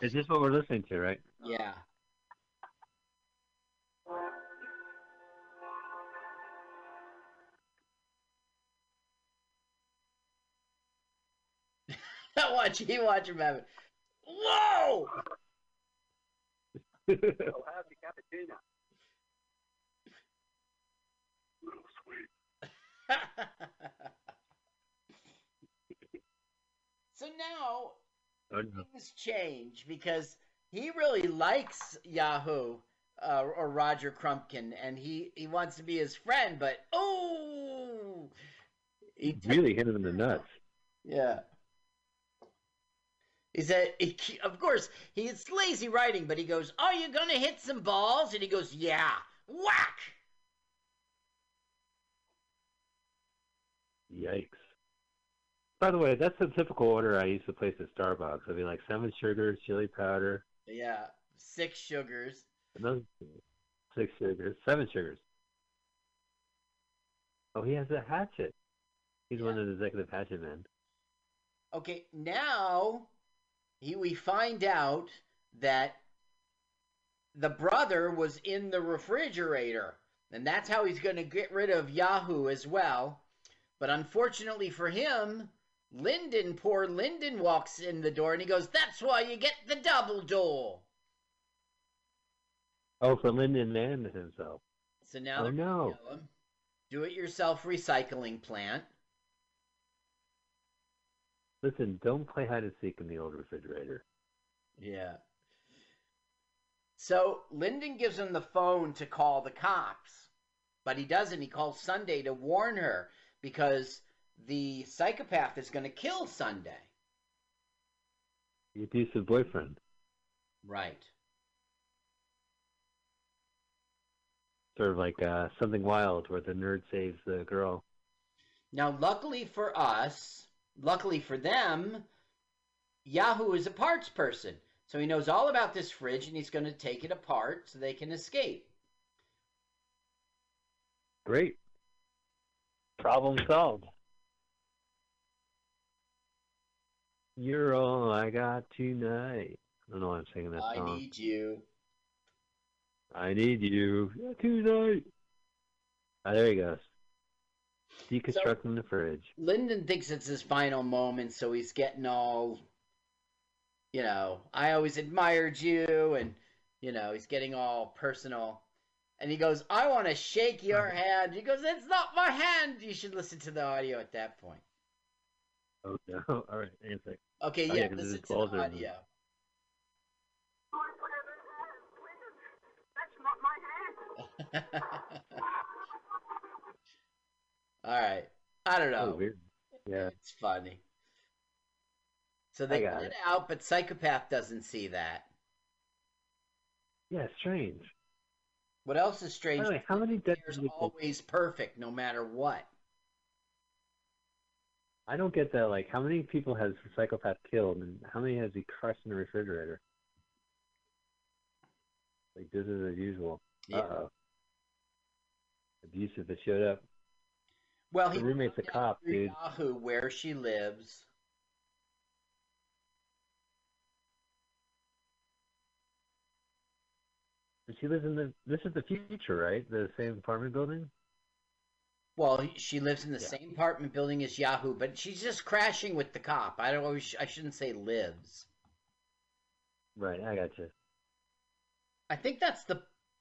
Is this what we're listening to, right? Yeah. watch, you watch him have it. Whoa! Oh, how's your cappuccino? so now things change because he really likes Yahoo uh, or Roger Crumpkin, and he he wants to be his friend. But oh, he Really hit him in the nuts. yeah. He said, he, of course, he's lazy writing, but he goes, Are you going to hit some balls? And he goes, Yeah. Whack! Yikes. By the way, that's the typical order I used to place at Starbucks. I'd be like seven sugars, chili powder, Yeah. Six sugars. another six sugars, seven sugars. Oh, he has a hatchet. He's one of the executive hatchet men. Okay, now he, we find out that the brother was in the refrigerator, and that's how he's going to get rid of Yahoo as well. But unfortunately for him, Lyndon, poor Lyndon, walks in the door and he goes, That's why you get the double door. Oh, for Lyndon and himself. So now Oh, no. Do it yourself recycling plant. Listen, don't play hide and seek in the old refrigerator. Yeah. So Lyndon gives him the phone to call the cops, but he doesn't. He calls Sunday to warn her because the psychopath is going to kill Sunday. The abusive boyfriend. Right. Sort of like uh, something wild where the nerd saves the girl. Now, luckily for us, luckily for them, Yahoo is a parts person. So he knows all about this fridge and he's going to take it apart so they can escape. Great. Problem solved. You're all I got tonight. I don't know why I'm singing that I song. need you. I need you tonight. Ah, there he goes. Deconstructing the fridge. Lyndon thinks it's his final moment, so he's getting all, you know, I always admired you, and, you know, he's getting all personal. And he goes, I want to shake your hand. He goes, It's not my hand. You should listen to the audio at that point. Oh no! All right, hang a sec. Okay, Oh, yeah, 'cause listen his to balls the are- audio. All right. I don't oh, know. Oh. Yeah. It's funny. So they got get it. out, but Psychopath doesn't see that. Yeah, strange. What else is strange? Way, how many dead always perfect, no matter what. I don't get that. Like, how many people has the psychopath killed, and how many has he crushed in the refrigerator? Like, this is as usual. Yeah. Uh oh. Abusive that showed up. Well, The he roommate's a cop, dude. Yahoo, where she lives. And she lives in the. This is the future, right? The same apartment building. Well, she lives in the Yeah. same apartment building as Yahoo, but she's just crashing with the cop. I don't. always- I shouldn't say lives. Right, I got you. I think that's the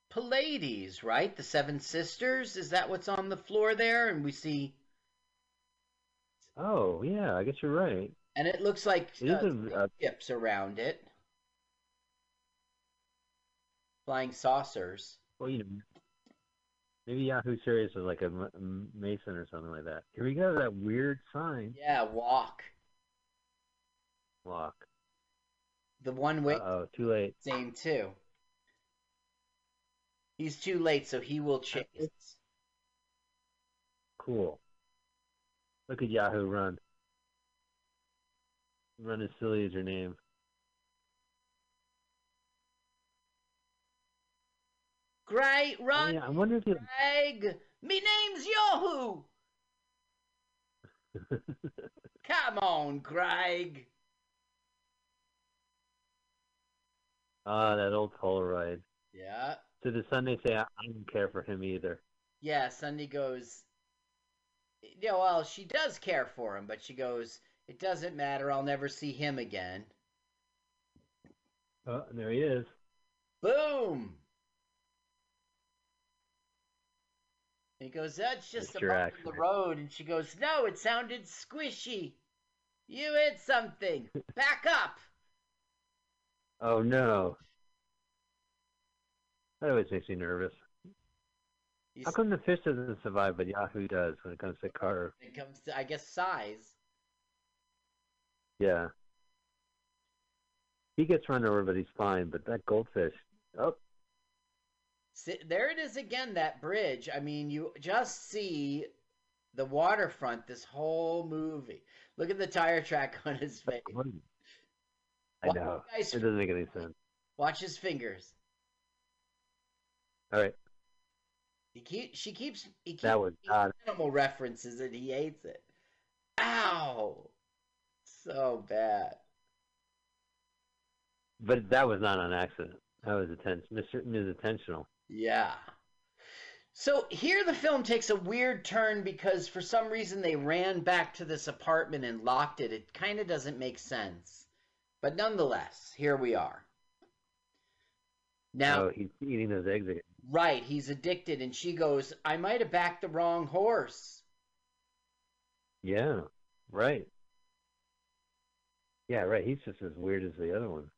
Pleiades, right? The Seven Sisters. Is that what's on the floor there? And we see, Oh yeah, I guess you're right. and it looks like It uh, a, a ships around it, flying saucers. well, you know, maybe Yahoo Serious is like a m- Mason or something like that. Here we go, to that weird sign. Yeah, walk. Walk. The one way Oh, too late. same too. He's too late, so he will chase. Cool. Look at Yahoo run. Run as silly as your name. Great Oh, run, yeah, I wonder if you. Greg. Me name's Yahoo. Come on, Greg. Ah, that old Polaroid. Yeah. So does Sunday say I, I don't care for him either? Yeah, Sunday goes. Yeah, well, she does care for him, but she goes, It doesn't matter. I'll never see him again. Oh, there he is. Boom. He goes, That's just a bump in the road. And she goes, No, it sounded squishy. You hit something. Back up. Oh no. That always makes me nervous. You How come the fish doesn't survive, but Yahoo does when it comes to car? It comes to, I guess, size. Yeah. He gets run over, but he's fine. But that goldfish, oh, See, there it is again, that bridge. I mean, you just see the waterfront this whole movie. Look at the tire track on his face. I know. It doesn't make any sense. Watch his fingers. All right, He keep, she keeps, he keeps that was not. animal references and he hates it. Ow! So bad. But that was not on accident. That was atten- Mr. Ms. Intentional. Yeah. So here the film takes a weird turn because for some reason they ran back to this apartment and locked it. It kind of doesn't make sense. But nonetheless, here we are. Now, oh, he's eating those eggs again. right, he's addicted, and she goes, I might have backed the wrong horse. Yeah, right. Yeah, right. He's just as weird as the other one.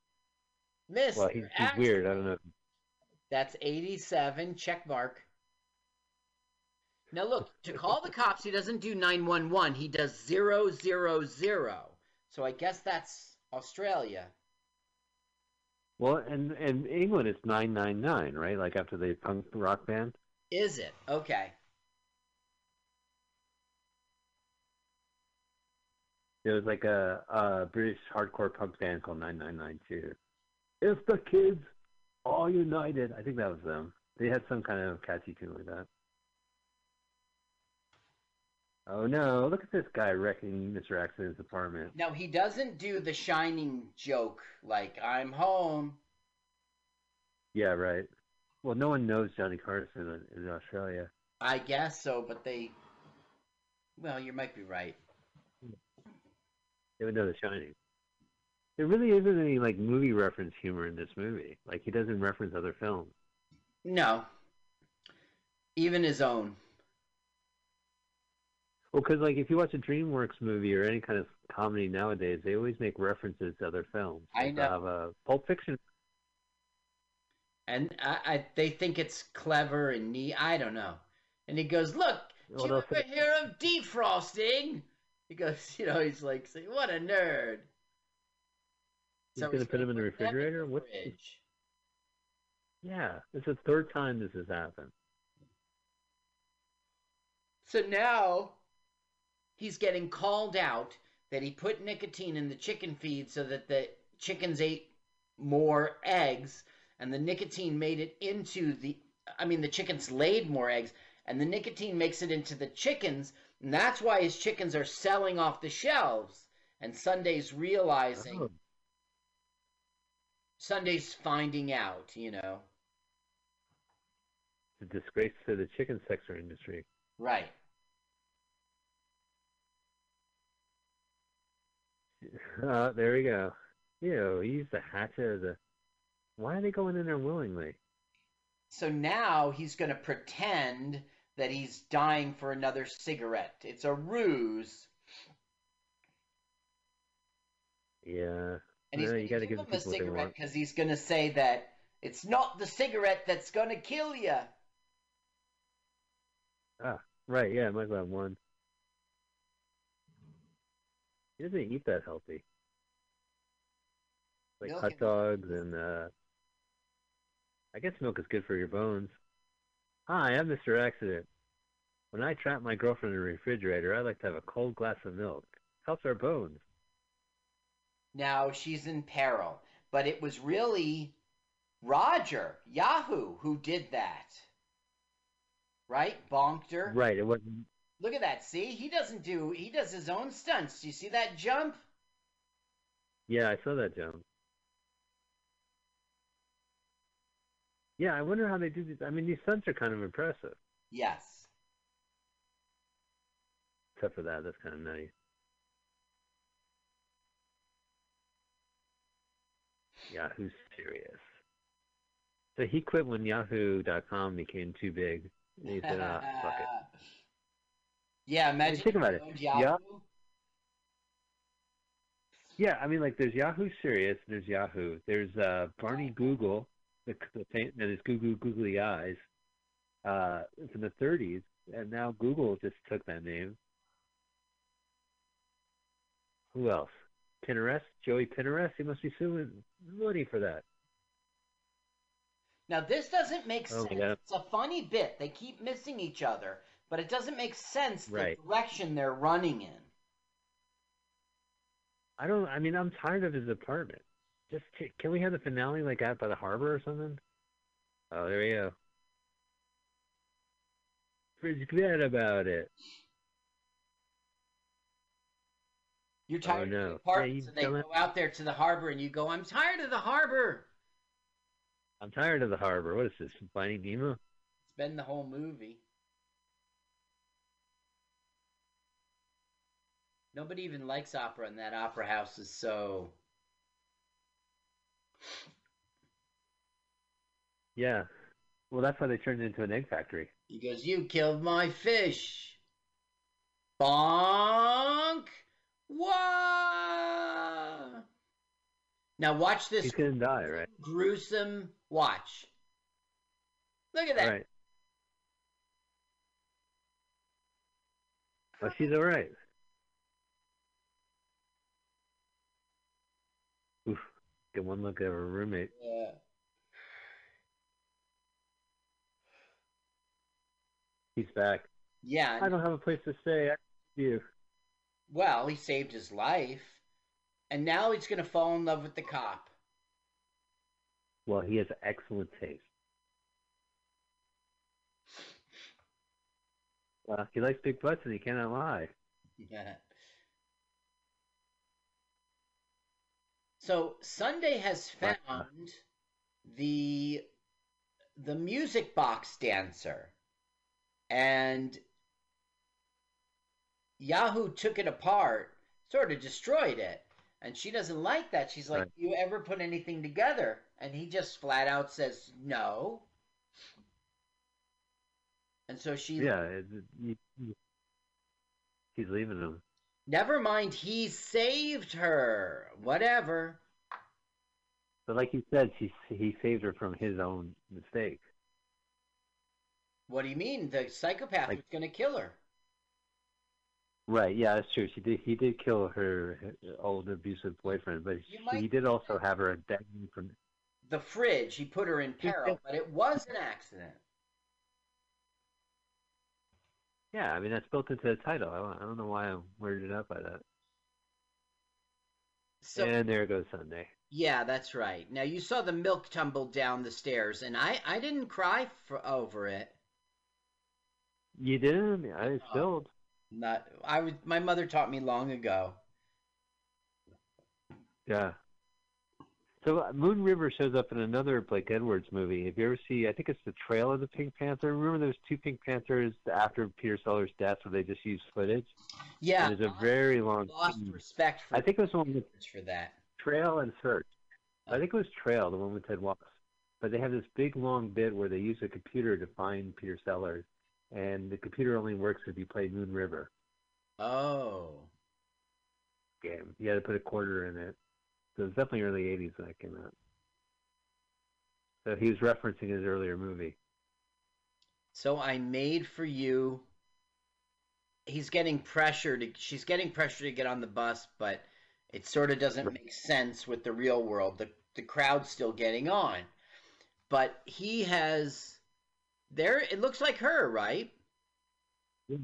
Miss, Well, he's, he's weird. I don't know. That's 87, check mark. Now look, to call the cops, he doesn't do 911, he does 000. So I guess that's Australia. Well, and and England it's nine nine nine, right? Like after the punk rock band. Is it? Okay. There was like a, a British hardcore punk band called Nine Nine Nine too. If the kids all united, I think that was them. They had some kind of catchy tune like that. Oh no! Look at this guy wrecking Mr. Accident's apartment. Now he doesn't do the shining joke like I'm home. Yeah, right. Well, no one knows Johnny Carson in, in Australia. I guess so, but they Well, you might be right. They would know The Shining. There really isn't any like movie reference humor in this movie. Like he doesn't reference other films. No. Even his own. Well, because like if you watch a DreamWorks movie or any kind of comedy nowadays, they always make references to other films. I know. Have a Pulp Fiction. And I, I they think it's clever and neat. I don't know. And he goes, "Look, Well, did you ever hear of defrosting?" He goes, "You know, he's like, what a nerd." He's So gonna put him in the them refrigerator. What? Yeah, it's the third time this has happened. So now he's getting called out that he put nicotine in the chicken feed so that the chickens ate more eggs and the nicotine made it into the I mean the chickens laid more eggs and the nicotine makes it into the chickens and that's why his chickens are selling off the shelves and Sunday's realizing Oh. Sunday's finding out, you know. It's a disgrace to the chicken sector industry. Right. Uh, there we go. You know, he used the hatchet as a. Why are they going in there willingly? So now he's going to pretend that he's dying for another cigarette. It's a ruse. Yeah. And he's No, you got to give give him a cigarette because he's going to say that it's not the cigarette that's going to kill you. Ah, right. Yeah, I might as well have one. He doesn't eat that healthy. Like Milk hot dogs and uh I guess milk is good for your bones. Hi, I'm Mr. Accident. When I trap my girlfriend in the refrigerator, I like to have a cold glass of milk. Helps our bones. Now she's in peril. But it was really Roger, Yahoo, who did that. Right? Bonked her. Right. It wasn't. Look at that. See? He doesn't do, he does his own stunts. Do you see that jump? Yeah, I saw that jump. Yeah, I wonder how they do these. I mean, these stunts are kind of impressive. Yes. Except for that, that's kind of nice. Yahoo Serious. So he quit when Yahoo.com became too big. And he said, ah, fuck it. Yeah, imagine think about it. Yahoo. Yeah. Yeah, I mean, like, there's Yahoo Serious, there's Yahoo. There's uh, Barney Google, the, the is Google Googly Eyes, uh, from the 30s, and now Google just took that name. Who else? Pinterest, Joey Pinterest. He must be suing money for that. Now this doesn't make Oh sense. It's a funny bit. They keep missing each other, but it doesn't make sense the Right. direction they're running in. I don't. I mean, I'm tired of his apartment. Just can we have the finale like out by the harbor or something? Oh, there we go. Forget about it. You're oh, tired Oh, of no. the apartments, Yeah, and they go out there to the harbor, and you go, "I'm tired of the harbor." I'm tired of the harbor. What is this? Finding Nemo? It's been the whole movie. Nobody even likes opera, and that opera house is so. Yeah. Well, that's why they turned it into an egg factory. He goes, "You killed my fish." Bonk. Wah. Now watch this He's gonna die, right? gruesome watch. Look at that. Right. Well, she's all right. Oof. Get one look at her roommate. Yeah. He's back. Yeah. I don't have a place to stay. I you. Well, he saved his life, and now he's gonna fall in love with the cop. Well, he has excellent taste. Well, he likes big butts and he cannot lie. Yeah. So Sunday has uh, found the the music box dancer, and Yahoo took it apart, sort of destroyed it, and she doesn't like that. She's like, Right. "Do you ever put anything together?" And he just flat out says, "No." And so she Yeah, it, you, you- he's leaving him. Never mind, he saved her. Whatever. But like you said, she he saved her from his own mistake. What do you mean? The psychopath was going to kill her. Right? Yeah, that's true. She did. He did kill her uh, old abusive boyfriend, but You he might- did also have her dead from. The fridge, he put her in peril, but it was an accident. Yeah, I mean that's built into the title. I don't, I don't know why I'm weirded out by that. So and there goes Sunday. yeah, that's right. Now you saw the milk tumble down the stairs, and I I didn't cry for over it. You didn't. I spilled. Not I was. My mother taught me long ago. Yeah. So uh, Moon River shows up in another Blake Edwards movie. If you ever see, I think it's the Trail of the Pink Panther. Remember those two Pink Panthers after Peter Sellers' death, where they just used footage? Yeah, there's a very long. lost scene. respect for I think it was the one with for that. Trail and Search. I think it was Trail, the one with Ted Wallace. But they have this big long bit where they use a computer to find Peter Sellers, and the computer only works if you play Moon River Oh, game. You had to put a quarter in it. So it was definitely early '80s when that came out. So he was referencing his earlier movie. so I made for you. He's getting pressure to. She's getting pressure to get on the bus, but it sort of doesn't make sense with the real world. The the crowd's still getting on, but he has. There, it looks like her, right?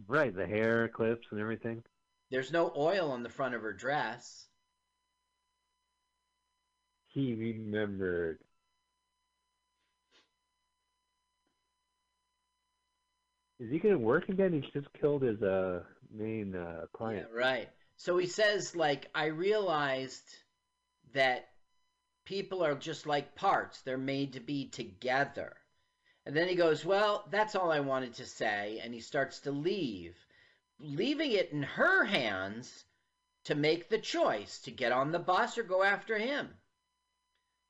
Right, the hair clips and everything. There's no oil on the front of her dress. He remembered. Is he going to work again? He just killed his uh, main uh, client. Yeah, right. So he says, like, I realized that people are just like parts, they're made to be together. And then he goes, Well, that's all I wanted to say. And he starts to leave, leaving it in her hands to make the choice to get on the bus or go after him.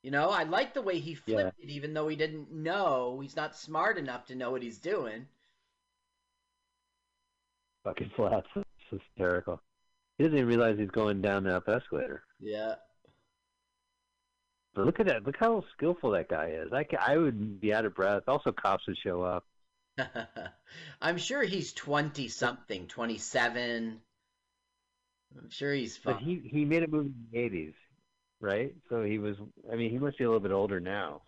You know, I like the way he flipped it, even though he didn't know. He's not smart enough to know what he's doing. Fucking flats. It's hysterical. He doesn't even realize he's going down the up escalator. Yeah. But look at that. Look how skillful that guy is. I, I would be out of breath. Also, cops would show up. I'm sure he's 20 something, 27. I'm sure he's fine. But he he made a movie in the eighties, right? So he was. I mean, he must be a little bit older now.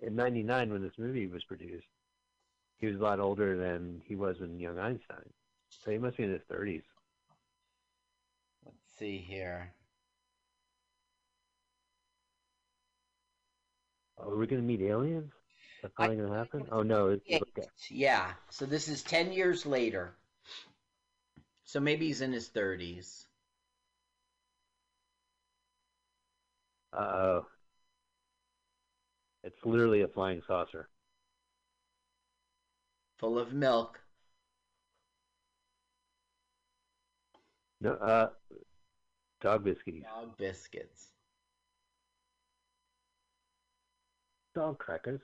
In '99, when this movie was produced, he was a lot older than he was in Young Einstein. So he must be in his 30s. Let's see here. Are we going to meet aliens? That's not going to happen? Oh, no. It's, okay. Yeah. So this is 10 years later. So maybe he's in his 30s. Uh-oh. It's literally a flying saucer. Full of milk. No, uh, dog biscuits. Dog biscuits. Dog crackers.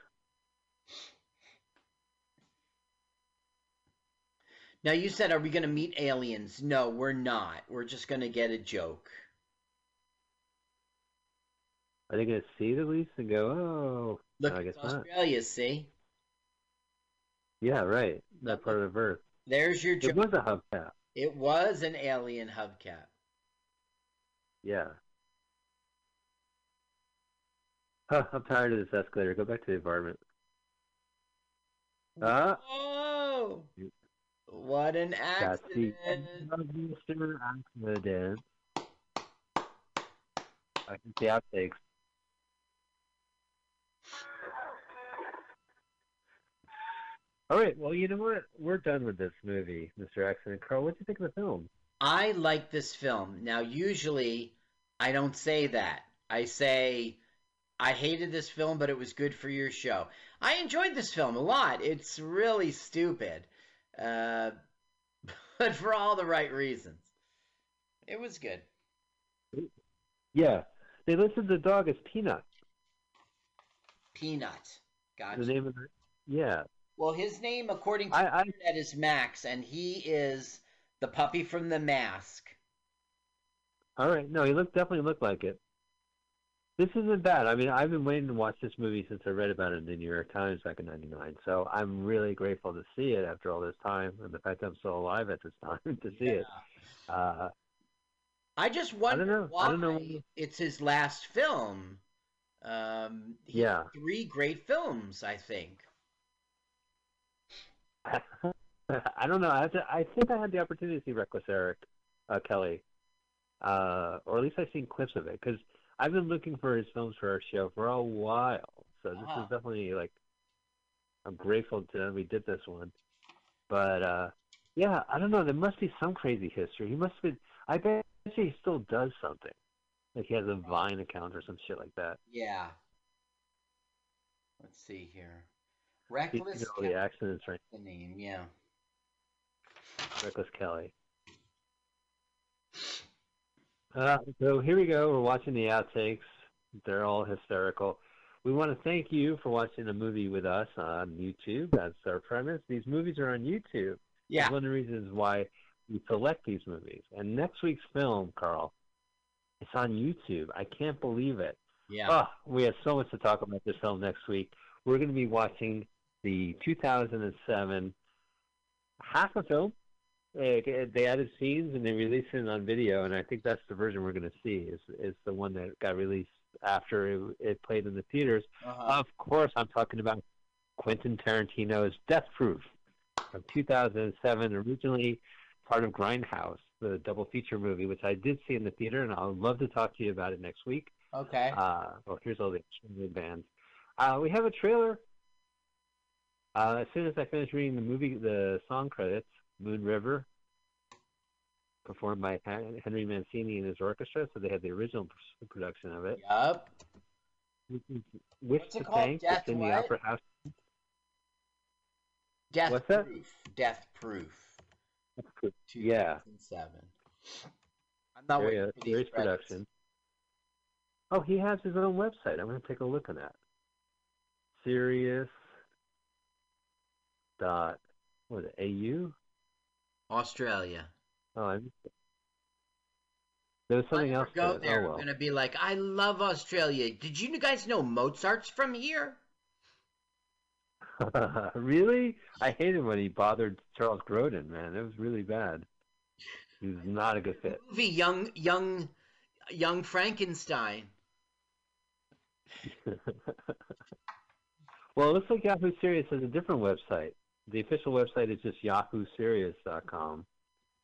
Now you said, are we going to meet aliens? No, we're not. We're just going to get a joke. Are they going to see the at least and go, oh, Look, no, I guess it's not. Australia, see? Yeah, right. That part of Earth. There's your joke. It was a hubcap. It was an alien hubcap. Yeah. Huh, I'm tired of this escalator. Go back to the apartment. Ah, Oh! What an that's the accident. of Mr. Accident. I can see outtakes. All right. Well, you know what? We're done with this movie, Mr. Accident. Carl, what do you think of the film? I like this film. Now, usually, I don't say that. I say, I hated this film, but it was good for your show. I enjoyed this film a lot. It's really stupid, uh, but for all the right reasons. It was good. Yeah. They listed the dog as Peanut. Peanut. Gotcha. The name of the. Yeah. Well, his name, according to I- the I- internet, is Max, and he is the puppy from the mask. All right. No, he looked definitely looked like it. This isn't bad. I mean, I've been waiting to watch this movie since I read about it in the New York Times back in '99. So I'm really grateful to see it after all this time, and the fact that I'm still alive at this time to see it. Uh, I just wonder know. why I don't know. it's his last film. Um, he Yeah. three great films, I think. I don't know. I, to, I think I had the opportunity to see Reckless Eric uh, Kelly, uh, or at least I've seen clips of it because I've been looking for his films for our show for a while. So this Ah. is definitely like I'm grateful to that we did this one. But uh, yeah, I don't know. There must be some crazy history. He must have been. I bet he still does something. Like he has a Vine account or some shit like that. Yeah. Let's see here. You Reckless know the accidents, right? the name, yeah. Reckless Kelly. Uh, so here we go. We're watching the outtakes. They're all hysterical. We want to thank you for watching the movie with us on YouTube. That's our premise. These movies are on YouTube. Yeah. It's one of the reasons why we select these movies. And next week's film, Carl, it's on YouTube. I can't believe it. Yeah. Oh, we have so much to talk about this film next week. We're going to be watching the 2007 half a film. Eh, They added scenes and they released it on video, and I think that's the version we're going to see. Is is the one that got released after it, it played in the theaters? Uh-huh. Of course, I'm talking about Quentin Tarantino's Death Proof from 2007, originally part of Grindhouse, the double feature movie, which I did see in the theater, and I'd love to talk to you about it next week. Okay. Uh, well, here's all the extended bands. Uh, we have a trailer. Uh, as soon as I finish reading the movie, the song credits, Moon River, performed by Henry Mancini and his orchestra, so they had the original production of it. Yup. Wish What's it to called? Tank, Death it's in the? Opera House. Death What's that? Proof. Death Proof. Yeah, 2007. I'm not very, waiting uh, for these production. Oh, he has his own website. I'm going to take a look at that. Serious dot what is it, AU? Australia. Oh, I there was something else. go there, oh I'm well. gonna be like, I love Australia. Did you guys know Mozart's from here? really? I hated when he bothered Charles Grodin, man. It was really bad. He was not a good fit. Movie Young Young Young Frankenstein. well, it looks like Yahoo Serious has a different website. The official website is just yahoo yahoo.serious.com.